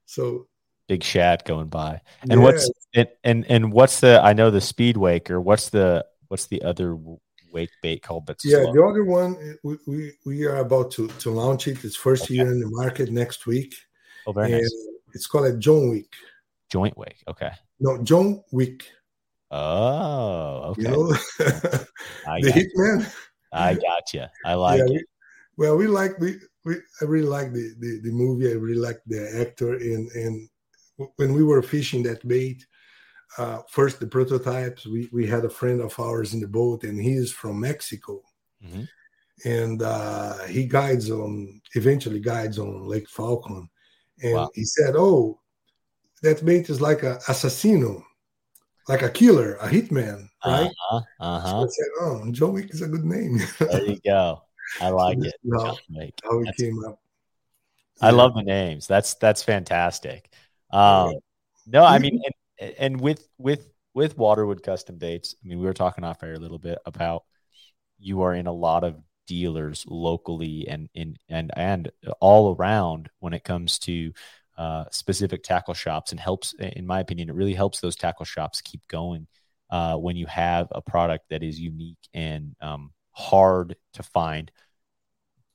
So big shad going by. And yeah. what's and, and and what's the I know the speed waker. What's the what's the other wake bait called but yeah slow. the other one we, we, we are about to to launch it it's first okay. year in the market next week oh very nice it's called a joint week joint wake okay no joint week oh okay you know? *laughs* the hitman i got you i like yeah, it we, well we like we, we i really like the, the the movie i really like the actor and and when we were fishing that bait uh, first the prototypes. We we had a friend of ours in the boat, and he is from Mexico, mm-hmm. and uh, he guides on eventually guides on Lake Falcon, and wow. he said, "Oh, that bait is like a assassino." Like a killer, a hitman, right? Uh-huh, uh-huh. So said, "Oh, Joe Wick is a good name." there you go. I *laughs* like so it. How, how it came up. I yeah. love the names. That's that's fantastic. Um, no, I mean, and, and with with with Waterwood Custom Baits, I mean, we were talking off air a little bit about you are in a lot of dealers locally and in and and all around when it comes to uh, specific tackle shops and helps in my opinion it really helps those tackle shops keep going uh, when you have a product that is unique and um, hard to find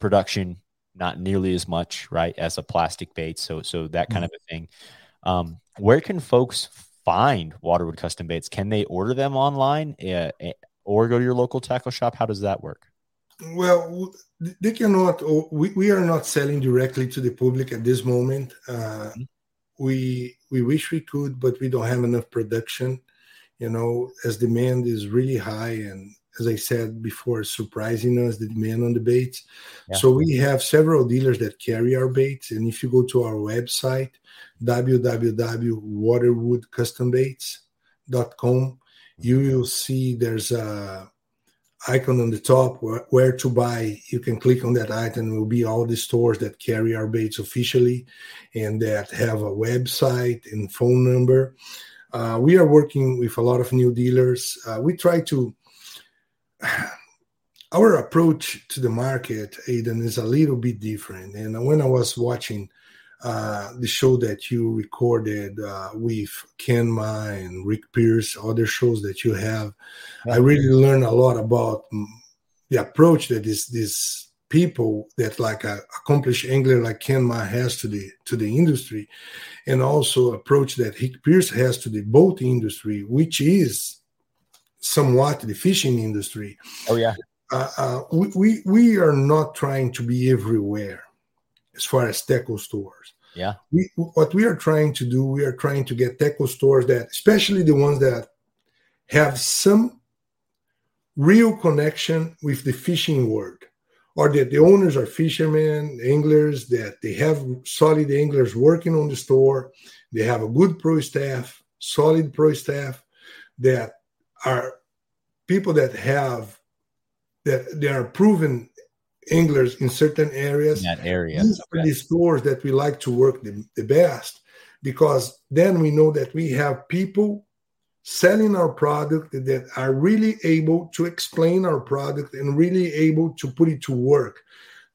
production not nearly as much right as a plastic bait so so that kind mm-hmm. of a thing um, where can folks find Waterwood custom baits? Can they order them online uh, or go to your local tackle shop? How does that work? Well, they cannot. We, we are not selling directly to the public at this moment. Uh, mm-hmm. We we wish we could, but we don't have enough production. You know, as demand is really high, and as I said before, surprising us the demand on the baits. Yeah. So we have several dealers that carry our baits, and if you go to our website, www.waterwoodcustombaits.com, you will see there's a icon on the top where, where to buy. You can click on that item. It will be all the stores that carry our baits officially and that have a website and phone number. Uh, we are working with a lot of new dealers. Uh, we try to *sighs* our approach to the market, Aiden, is a little bit different. And when I was watching uh, the show that you recorded uh, with Ken Ma and Rick Pierce, other shows that you have, I really learned a lot about mm, the approach that is these people that like a accomplished angler like Ken Ma has to the to the industry, and also approach that Rick Pierce has to the boat industry, which is somewhat the fishing industry. Oh yeah. Uh, uh, we, we we are not trying to be everywhere as far as tackle stores. Yeah. We, what we are trying to do, we are trying to get tackle stores that, especially the ones that have some real connection with the fishing world, or that the owners are fishermen, anglers, that they have solid anglers working on the store, they have a good pro staff, solid pro staff, that are people that have that they are proven anglers in certain areas. In that area. These are the stores that we like to work the, the best because then we know that we have people selling our product that are really able to explain our product and really able to put it to work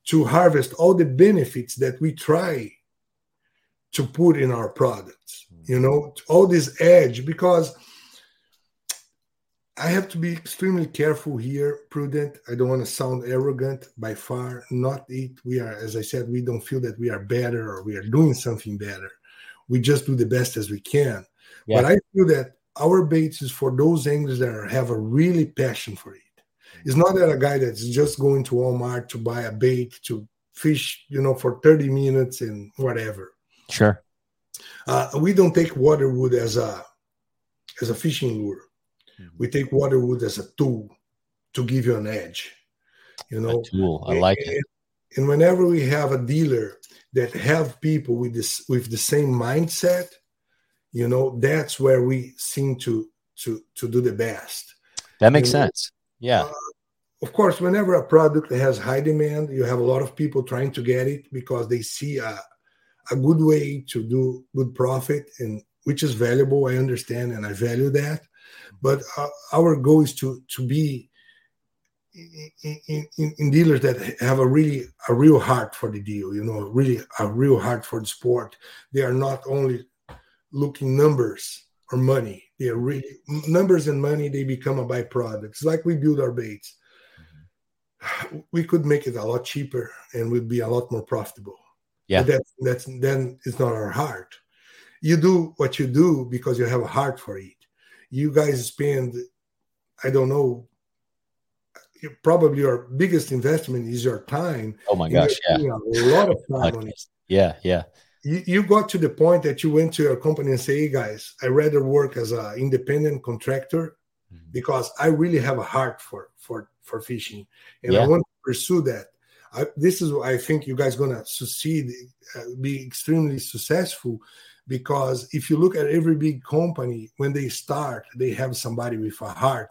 to harvest all the benefits that we try to put in our products you mm-hmm. know all this edge because I have to be extremely careful here, prudent. I don't want to sound arrogant by far, not it. We are, as I said, we don't feel that we are better or we are doing something better. We just do the best as we can. Yeah. But I feel that our baits is for those anglers that are, have a really passion for it. It's not that a guy that's just going to Walmart to buy a bait to fish, you know, for 30 minutes and whatever. Sure. Uh, we don't take waterwood as a as a fishing lure Mm-hmm. We take waterwood as a tool to give you an edge. You know, a tool. I like and, it. And whenever we have a dealer that have people with this with the same mindset, you know, that's where we seem to to to do the best. That makes you sense. Know? Yeah. Uh, of course, whenever a product has high demand, you have a lot of people trying to get it because they see a, a good way to do good profit and which is valuable. I understand and I value that. But uh, our goal is to to be in, in, in, dealers that have a really a real heart for the deal. You know, really a real heart for the sport. They are not only looking numbers or money. They are really numbers and money. They become a byproduct. It's like we build our baits. Mm-hmm. We could make it a lot cheaper and we'd be a lot more profitable. Yeah, but that's that's then it's not our heart. You do what you do because you have a heart for it you guys spend, I don't know, probably your biggest investment is your time. Oh my gosh, yeah. A lot of time on *laughs* it. Yeah, yeah. You, you got to the point that you went to your company and say, hey guys, I rather work as an independent contractor mm-hmm. because I really have a heart for for for fishing and yeah. I want to pursue that. I, this is I think you guys gonna succeed, uh, be extremely successful because if you look at every big company when they start they have somebody with a heart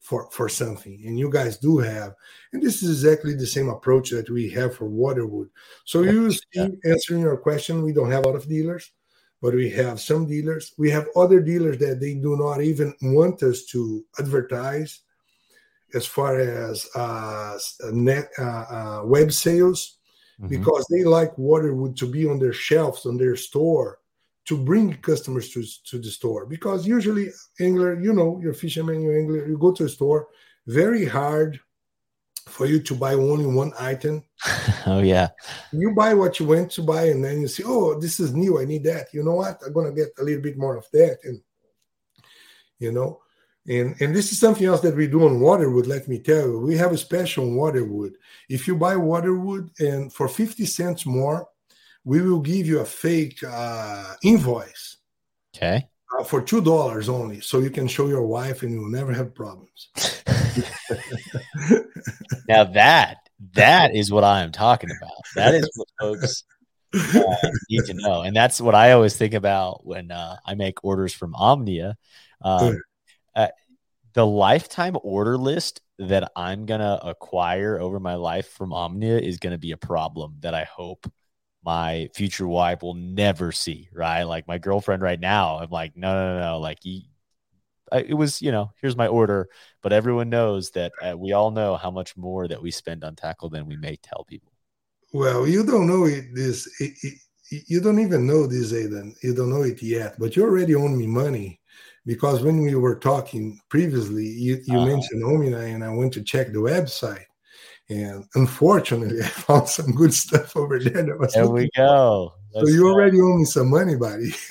for for something. And you guys do have. And this is exactly the same approach that we have for waterwood. So you see answering your question we don't have a lot of dealers but we have some dealers. We have other dealers that they do not even want us to advertise as far as uh, net uh, uh, web sales mm-hmm. because they like waterwood to be on their shelves on their store to bring customers to, to the store. Because usually angler you know you're fisherman you angler you go to a store very hard for you to buy only one item. *laughs* Oh yeah. You buy what you went to buy and then you see oh this is new i need that. You know what? I'm gonna get a little bit more of that and you know and and this is something else that we do on waterwood let me tell you. We have a special on waterwood. If you buy waterwood and for 50 cents more we will give you a fake uh, invoice. Okay. Uh, for two dollars only, so you can show your wife, and you will never have problems. *laughs* now that that is what I am talking about. That is what folks uh, need to know, and that's what I always think about when uh, I make orders from Omnia. Um, uh, the lifetime order list that I'm gonna acquire over my life from Omnia is gonna be a problem that I hope my future wife will never see, right? Like my girlfriend right now, I'm like, no, no, no, no. like you, I, it was you know here's my order, but everyone knows that uh, we all know how much more that we spend on tackle than we may tell people. Well, you don't know it. This it, it, you don't even know this, Aiden. You don't know it yet, but you already owe me money because when we were talking previously, you, you uh-huh. mentioned Omnia, and I went to check the website. And unfortunately, *laughs* I found some good stuff over there. That was there we go. So you already owe me some money, buddy. *laughs*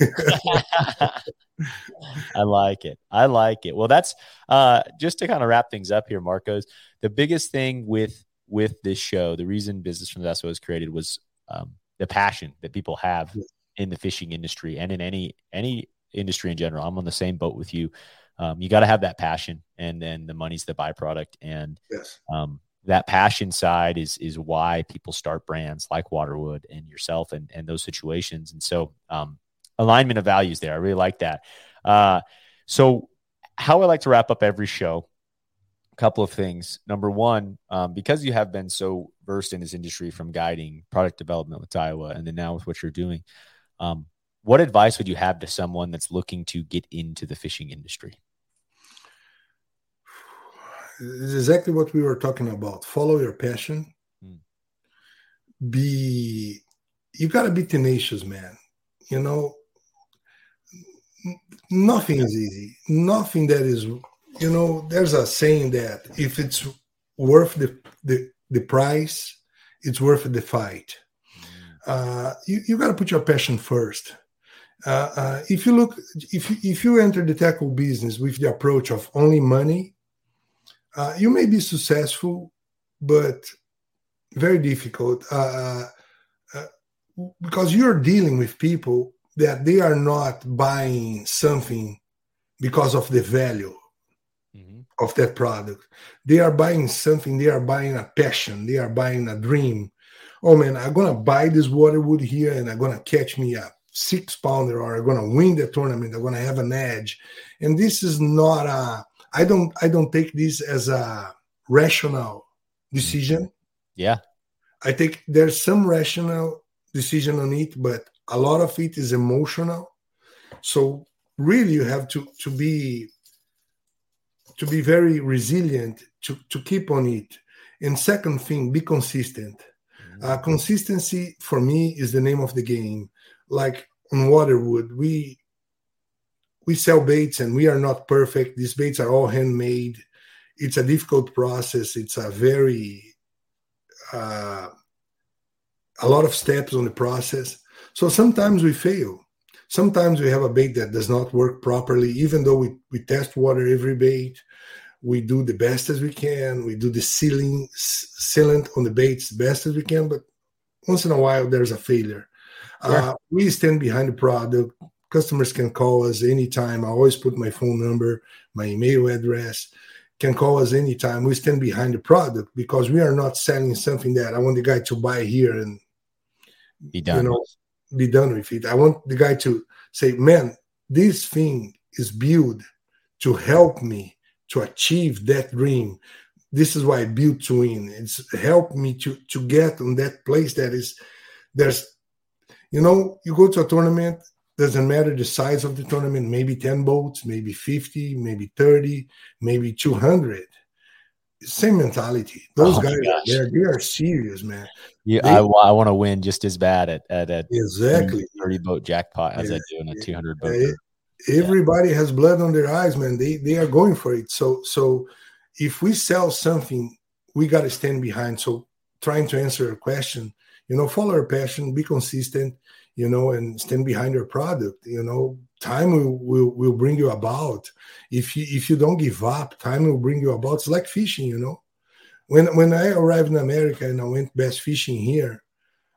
I like it. I like it. Well, that's uh, just to kind of wrap things up here, Marcos. The biggest thing with with this show, the reason Business from the Boat was created was um, the passion that people have in the fishing industry and in any any industry in general. I'm on the same boat with you. Um, you got to have that passion, and then the money's the byproduct. And yes. um, that passion side is is why people start brands like Waterwood and yourself and and those situations. And so um, alignment of values there. I really like that. Uh, so how I like to wrap up every show, a couple of things. Number one, um, because you have been so versed in this industry from guiding product development with Daiwa and then now with what you're doing, um, what advice would you have to someone that's looking to get into the fishing industry? It's exactly what we were talking about. Follow your passion. Hmm. Be you gotta be tenacious, man. You know, nothing is easy. Nothing that is, you know, there's a saying that if it's worth the the, the price, it's worth the fight. Hmm. Uh, you you got to put your passion first. Uh, uh, if you look, if you, if you enter the tackle business with the approach of only money, uh, you may be successful, but very difficult uh, uh, because you're dealing with people that they are not buying something because of the value mm-hmm. of that product. They are buying something. They are buying a passion. They are buying a dream. Oh man, I'm gonna buy this waterwood here, and I'm gonna catch me a six pounder, or I'm gonna win the tournament. I'm gonna have an edge. And this is not a I don't I don't take this as a rational decision. Yeah. I think there's some rational decision on it, but a lot of it is emotional. So really you have to to be to be very resilient to to keep on it. And second thing, be consistent. Mm-hmm. Uh, consistency for me is the name of the game. Like on Waterwood, we we sell baits and we are not perfect. These baits are all handmade. It's a difficult process. It's a very uh, a lot of steps on the process. So sometimes we fail. Sometimes we have a bait that does not work properly, even though we, we test water every bait. We do the best as we can. We do the sealing sealant on the baits best as we can, but once in a while there's a failure. Uh, we stand behind the product customers can call us anytime. I always put my phone number, my email address. Can call us anytime. We stand behind the product because we are not selling something that I want the guy to buy here and be done. You know, be done with it. I want the guy to say, "Man, this thing is built to help me to achieve that dream. This is why I built to win. It's helped me to to get on that place that is there's, you know, you go to a tournament doesn't matter the size of the tournament, maybe 10 boats, maybe 50, maybe 30, maybe 200. Same mentality. Those oh guys, they are serious, man. Yeah, they, I, I want to win just as bad at, at a exactly 30 boat jackpot as yeah, I do in a 200 boat. It, everybody yeah. has blood on their eyes, man. They they are going for it. So so if we sell something, we got to stand behind. So trying to answer a question, you know, follow our passion, be consistent you know, and stand behind your product. You know, time will, will, will bring you about. If you if you don't give up, time will bring you about. It's like fishing, you know. When when I arrived in America and I went bass fishing here,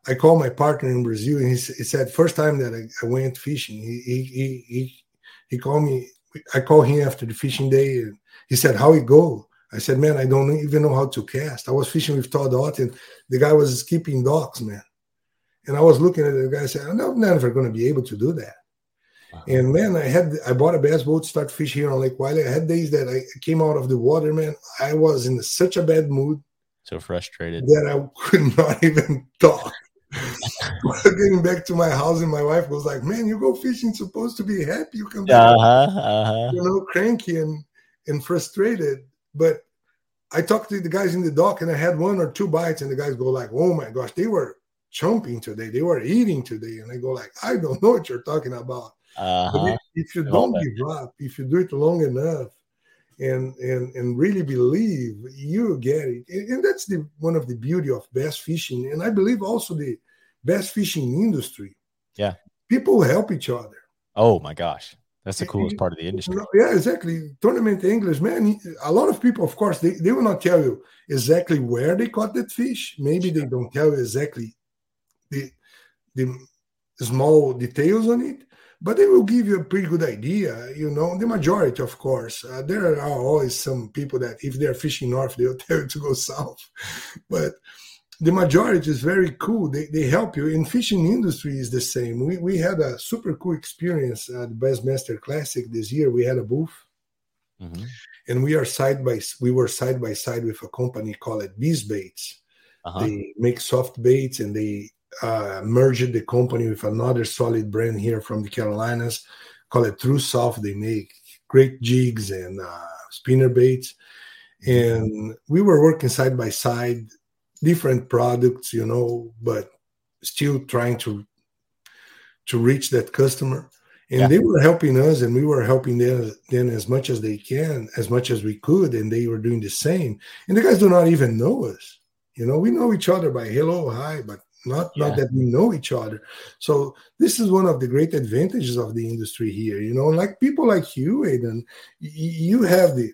I called my partner in Brazil and he, he said first time that I, I went fishing, he, he he he he called me. I called him after the fishing day and he said, "How it go?" I said, "Man, I don't even know how to cast." I was fishing with Todd Auten and the guy was skipping docks, man. And I was looking at the guy saying, I'm never going to be able to do that. Wow. And man, I had I bought a bass boat, start fishing here on Lake Wylie. I had days that I came out of the water, man. I was in such a bad mood. So frustrated. That I could *laughs* not even talk. *laughs* Getting back to my house, and my wife was like, "Man, you go fishing, supposed to be happy. You come back, Uh-huh, uh-huh. you know, cranky and and frustrated." But I talked to the guys in the dock, and I had one or two bites, and the guys go like, "Oh my gosh, they were chomping today. They were eating today," and I go like, "I don't know what you're talking about." Uh-huh. if, if you don't give up, if you do it long enough, and and and really believe, you get it. And, and that's the one of the beauty of bass fishing, and I believe also the bass fishing industry. Yeah. people help each other. Oh my gosh. That's the coolest part of the industry. Yeah, exactly. Tournament anglers, man. A lot of people, of course, they, they will not tell you exactly where they caught that fish. Maybe they don't tell you exactly the the small details on it, but they will give you a pretty good idea. You know, the majority, of course. Uh, there are always some people that, if they're fishing north, they'll *laughs* tell you to go south. But the majority is very cool. They, they help you. In fishing industry is the same. We, we had a super cool experience at the Bassmaster Classic this year. We had a booth Mhm. and we are side by we were side by side with a company called Bees Baits. Uh-huh. They make soft baits and they uh, merged the company with another solid brand here from the Carolinas called True Soft. They make great jigs and uh, spinner baits, and we were working side by side, different products, you know, but still trying to to reach that customer. And Yeah. they were helping us, and we were helping them, them as much as they can, as much as we could, and they were doing the same. And the guys do not even know us. You know, we know each other by hello, hi, but not Yeah. not that we know each other. So this is one of the great advantages of the industry here. You know, like people like you, Aidan, you have the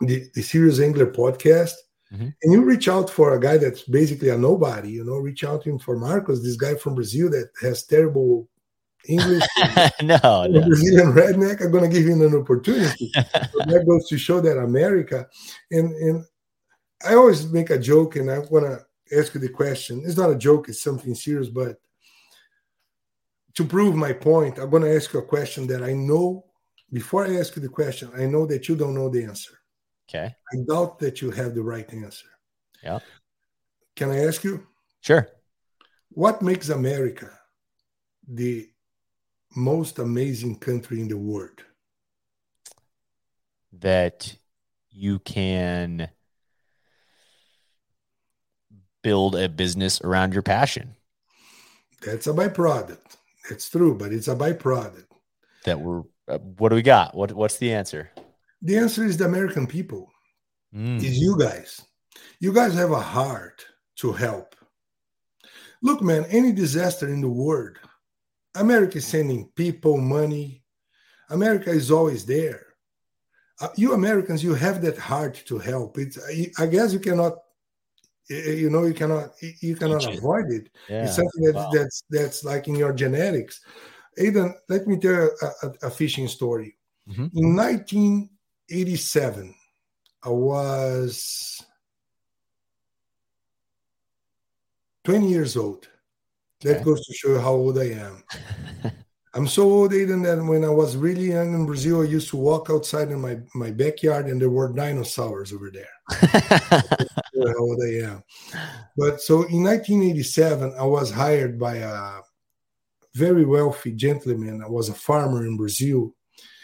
the, the Serious Angler podcast, Mhm. and you reach out for a guy that's basically a nobody. You know, reach out to him for Marcos, this guy from Brazil that has terrible English. *laughs* no, no. Brazilian redneck are going to give him an opportunity. so that goes to show that America, and and I always make a joke, and I want to ask you the question. It's not a joke; it's something serious. But to prove my point, I'm going to ask you a question that I know. Before I ask you the question, I know that you don't know the answer. Okay. I doubt that you have the right answer. Yeah. Can I ask you Sure. what makes America the most amazing country in the world? That you can build a business around your passion. That's a byproduct. It's true, but it's a byproduct. That we're uh, what do we got? What what's the answer? The answer is the American people. Mm. Is you guys. You guys have a heart to help. Look, man, any disaster in the world, America is sending people money. America is always there. Uh, you Americans, you have that heart to help. It's, I, I guess you cannot, you know, you cannot, you cannot avoid it. Yeah. It's something that's Wow. that's that's like in your genetics. Aidan, let me tell you a, a, a fishing story. Mhm. In 1987, I was 20 years old. That Okay. goes to show you how old I am. *laughs* I'm so old, Aidan, that when I was really young in Brazil, I used to walk outside in my, my backyard and there were dinosaurs over there how old I am. But so in 1987, I was hired by a very wealthy gentleman. I was a farmer in Brazil,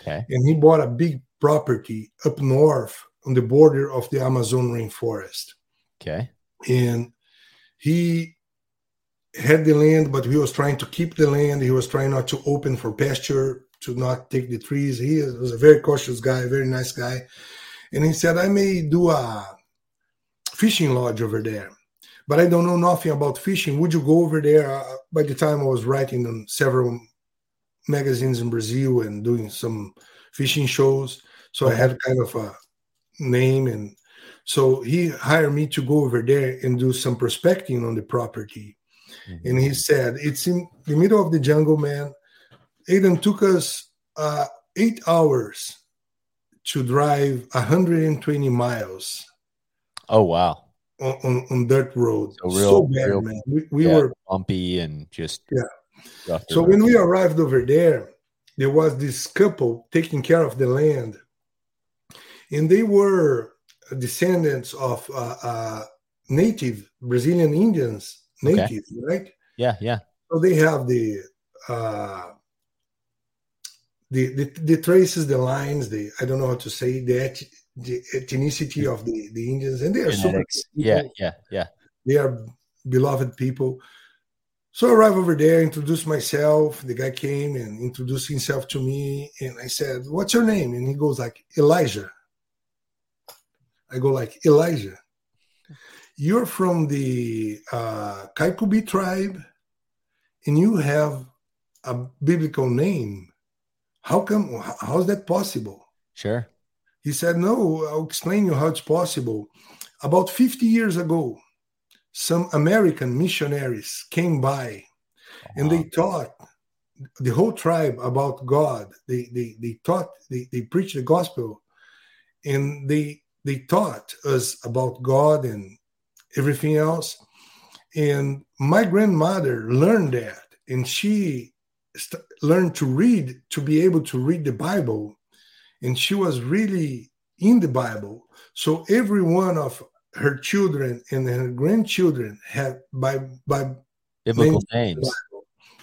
okay. and he bought a big property up north on the border of the Amazon rainforest. Okay. And he had the land, but he was trying to keep the land. He was trying not to open for pasture, to not take the trees. He was a very cautious guy, very nice guy. And he said, I may do a fishing lodge over there, but I don't know nothing about fishing. Would you go over there? Uh, by the time I was writing on several magazines in Brazil and doing some fishing shows, so I had kind of a name. And so he hired me to go over there and do some prospecting on the property. And he said, It's in the middle of the jungle, man. Aiden took us uh, eight hours to drive 120 miles Oh wow. on, on, on dirt road. So So, bad, real- man. We, we Yeah, were bumpy and just Yeah. so when we arrived over there, there was this couple taking care of the land, and they were descendants of uh, uh, native Brazilian Indians, Okay. native, right? Yeah, yeah. So they have the uh the, the the traces, the lines, the I don't know how to say the et, the ethnicity of the the Indians, and they are super. Yeah, yeah, yeah. They are beloved people. So I arrived over there, introduced myself. The guy came and introduced himself to me, and I said, "What's your name?" And he goes like Elijah. I go like Elijah. You're from the uh, Kaikubi tribe, and you have a biblical name. How come? How's that possible? Sure. He said, No, I'll explain you how it's possible. About 50 years ago, some American missionaries came by and they taught the whole tribe about God. They they, they taught, they, they preached the gospel and they they taught us about God and everything else. And my grandmother learned that and she st- learned to read to be able to read the Bible. And she was really in the Bible. So every one of her children and her grandchildren had by by biblical names.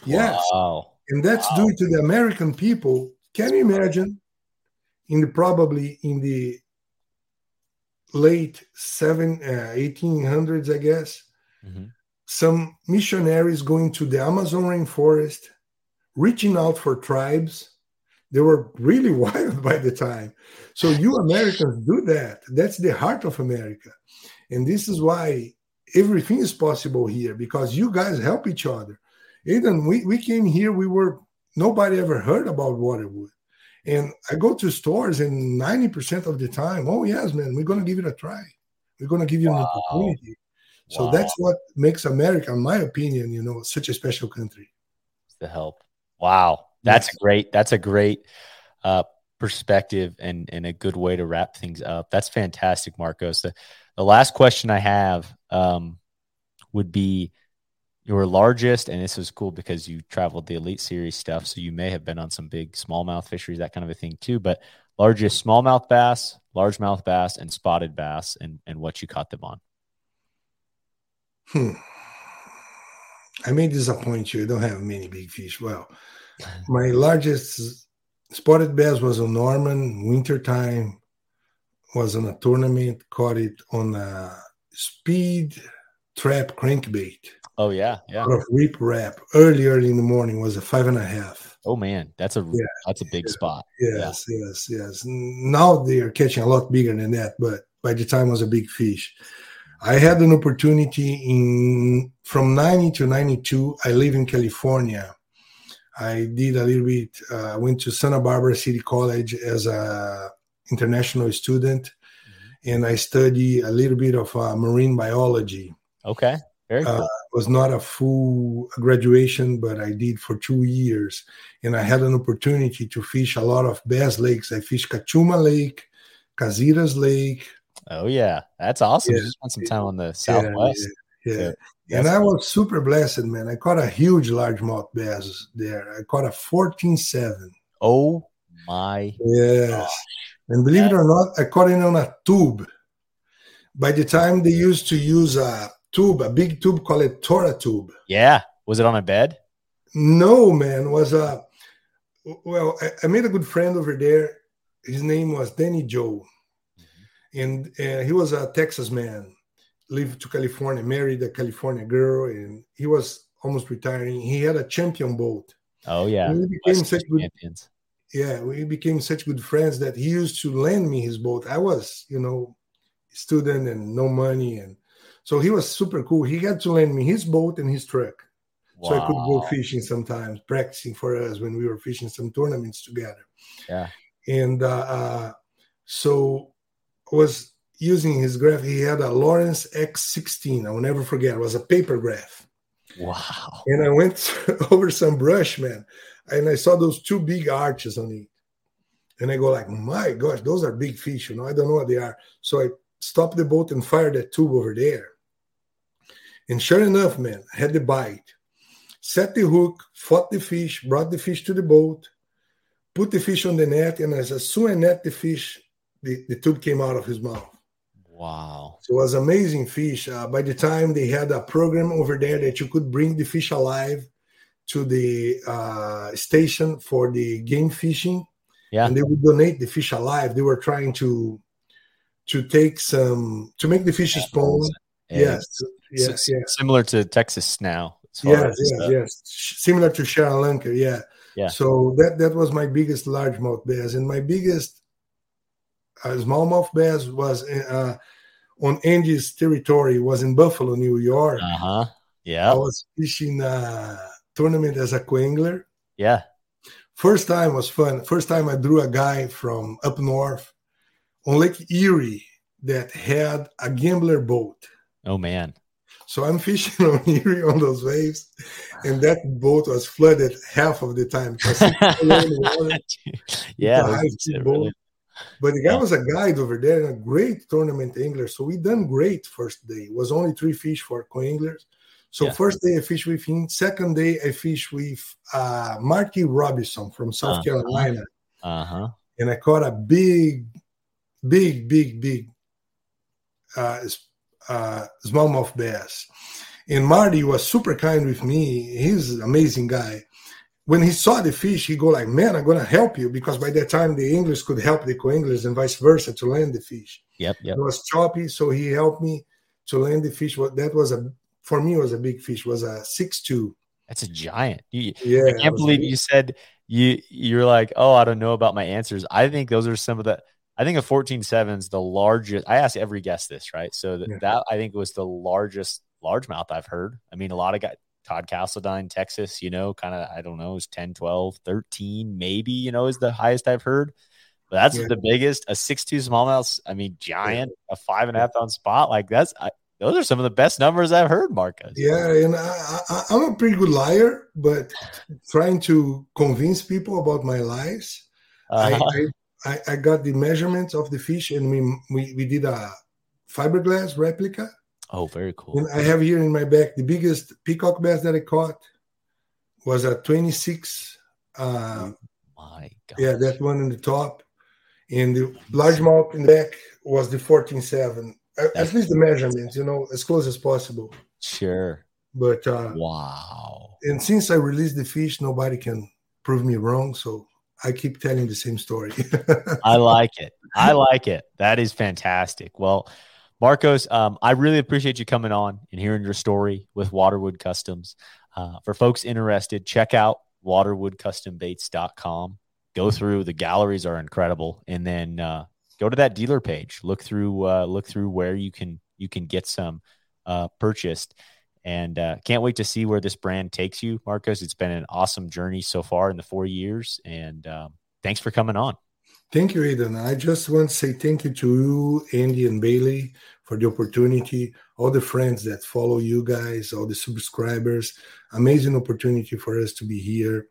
Yes. Wow. And that's wow. due to the American people. Can you imagine in the probably in the late seven uh, 1800s, I guess, mm-hmm. some missionaries going to the Amazon rainforest, reaching out for tribes. They were really *laughs* wild by the time. So you Americans do that. That's the heart of America. And this is why everything is possible here because you guys help each other. Even we, we came here, we were nobody ever heard about Waterwood. And I go to stores and 90% of the time, oh yes, man, we're gonna give it a try. We're gonna give you wow. an opportunity. So wow. that's what makes America, in my opinion, you know, such a special country. The help. Wow. That's yes. great. That's a great uh, perspective and, and a good way to wrap things up. That's fantastic, Marcos. The, the last question I have um, would be your largest, and this was cool because you traveled the Elite Series stuff, so you may have been on some big smallmouth fisheries, that kind of a thing too. But largest smallmouth bass, largemouth bass, and spotted bass, and and what you caught them on. Hmm. I may disappoint you. I don't have many big fish. Well, *laughs* my largest spotted bass was on Norman wintertime. Was on a tournament. Caught it on a speed trap crankbait. Oh yeah, yeah. Out of Rip Rap early, early in the morning was a five and a half. Oh man, that's a yeah. that's a big yeah. spot. Yes, yeah. yes, yes. Now they are catching a lot bigger than that, but by the time was a big fish. I had an opportunity in from 90 to 92. I live in California. I did a little bit. I uh, went to Santa Barbara City College as a international student, mm-hmm. and I study a little bit of uh, marine biology. Okay. Very uh, cool. Uh, was not a full graduation, but I did for two years, and I had an opportunity to fish a lot of bass lakes. I fished Cachuma Lake, Casitas Lake. Oh yeah, that's awesome. Yeah. You spent some time on the southwest. Yeah, yeah. yeah. and I was super blessed, man. I caught a huge largemouth bass there. I caught a 14-7. Oh my! Yes, gosh. and believe it or not, I caught it on a tube. By the time they used to use a tube, a big tube called a Tora tube. Yeah. Was it on a bed? No, man. Was a well, I, I made a good friend over there. His name was Danny Joe, mm-hmm. and uh, he was a Texas man. Lived to California, married a California girl, and he was almost retiring. He had a champion boat. Oh yeah, we became such good. Champions. Yeah, we became such good friends that he used to lend me his boat. I was, you know, student and no money, and so he was super cool. He had to lend me his boat and his truck. Wow. So I could go fishing sometimes, practicing for us when we were fishing some tournaments together. Yeah. And uh, uh, so I was using his graph. He had a Lowrance X16. I will never forget. It was a paper graph. Wow. And I went *laughs* over some brush, man, and I saw those two big arches on it. And I go like, my gosh, those are big fish. You know, I don't know what they are. So I stopped the boat and fired that tube over there. And sure enough, man, I had the bite. Set the hook, fought the fish, brought the fish to the boat, put the fish on the net, and as, soon as I net the fish, the, the tube came out of his mouth. Wow. So it was amazing fish. Uh, by the time they had a program over there that you could bring the fish alive to the uh, station for the game fishing, Yeah. and they would donate the fish alive. They were trying to to take some to make the fish spawn. Yes, it's yes, yes. Similar to Texas now. Yes, yes, uh, yes. Similar to ShareLunker, yeah. Yeah. So that that was my biggest largemouth bass, and my biggest uh, smallmouth bass was uh, on Andy's territory. Was in Buffalo, New York. Uh-huh. Yeah. I was fishing a tournament as a co-angler. Yeah. First time was fun. First time I drew a guy from up north on Lake Erie that had a gambler boat. Oh man. So I'm fishing *laughs* on Erie on those waves, and that boat was flooded half of the time. the *laughs* yeah. It's high speed boat. really. But the guy Yeah. was a guide over there and a great tournament angler. So we done great first day. It was only three fish for co-anglers. So Yeah. first day I fished with him. Second day I fished with uh, Marty Robinson from South Uh-huh. Carolina, Uh-huh. and I caught a big, big, big, big uh, uh, smallmouth bass. And Marty was super kind with me. He's an amazing guy. When he saw the fish, he go like, "Man, I'm gonna help you," because by that time the English could help the co-English and vice versa to land the fish. Yep. Yep. It was choppy, so he helped me to land the fish. What that was a for me was a big fish. Was a six two. That's a giant. You, Yeah, I can't believe big. you said you you're like, oh, I don't know about my answers. I think those are some of the I think a 14 sevens the largest. I ask every guest this, right? So that, Yeah. that I think was the largest largemouth I've heard. I mean, a lot of guys Todd Castledine, Texas, you know, kind of I don't know, is 10, 12, 13, maybe, you know, is the highest I've heard. But that's Yeah. the biggest. A six-two smallmouth, I mean, giant, a five and a half pound spot. Like that's I, those are some of the best numbers I've heard, Marcus. Yeah, and I, I, I'm a pretty good liar, but trying to convince people about my lies. Uh-huh. I, I, I got the measurements of the fish, and we we, we did a fiberglass replica. oh, very cool. And I have here in my back the biggest peacock bass that I caught was a 26. Uh, My God. yeah, that one in the top, and the largemouth in the back was the 14.7. At, That's at least the measurements, you know, as close as possible. Sure. But uh, Wow. and since I released the fish, nobody can prove me wrong. So I keep telling the same story. *laughs* I like it. I like it. That is fantastic. Well, Marcos, um, I really appreciate you coming on and hearing your story with Waterwood Customs. Uh, for folks interested, check out waterwoodcustombaits.com. Go through the galleries are incredible, and then uh, go to that dealer page. Look through uh, look through where you can you can get some uh, purchased. And uh, can't wait to see where this brand takes you, Marcos. It's been an awesome journey so far in the four years, and um, thanks for coming on. thank you, Aidan. I just want to say thank you to you, Andy and Bailey, for the opportunity. All the friends that follow you guys, all the subscribers. Amazing opportunity for us to be here.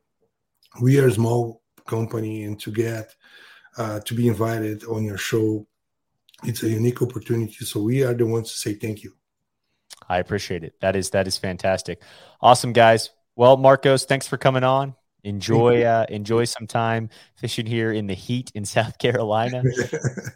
We are a small company, and to get uh, to be invited on your show, it's a unique opportunity. So we are the ones to say thank you. I appreciate it. That is that is fantastic. Awesome guys. Well, Marcos, thanks for coming on. Enjoy uh enjoy some time fishing here in the heat in *laughs* South Carolina.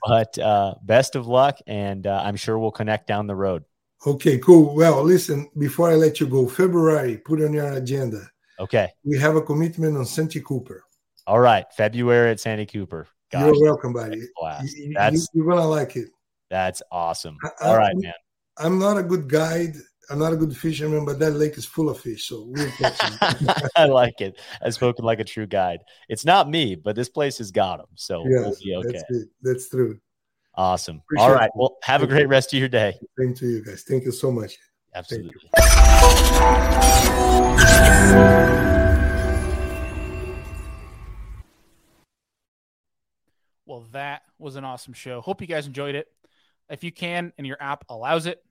but uh best of luck and uh, I'm sure we'll connect down the road. Okay, cool. Well, listen, before I let you go, February, put on your agenda. Okay. We have a commitment on Santee Cooper. All right. February at Santee Cooper. Gosh, You're welcome, buddy. You- you- That's you're gonna like it. that's awesome. I- All I- right, man. I'm not a good guide. I'm not a good fisherman, but that lake is full of fish, so we'll catch them. I like it. I spoken like a true guide. It's not me, but this place has got them. So we'll be okay. that's it. That's true. Awesome. Appreciate All right. it. Well, have a great you. rest of your day. Same to you guys. Thank you so much. Absolutely. Well, that was an awesome show. Hope you guys enjoyed it. If you can and your app allows it,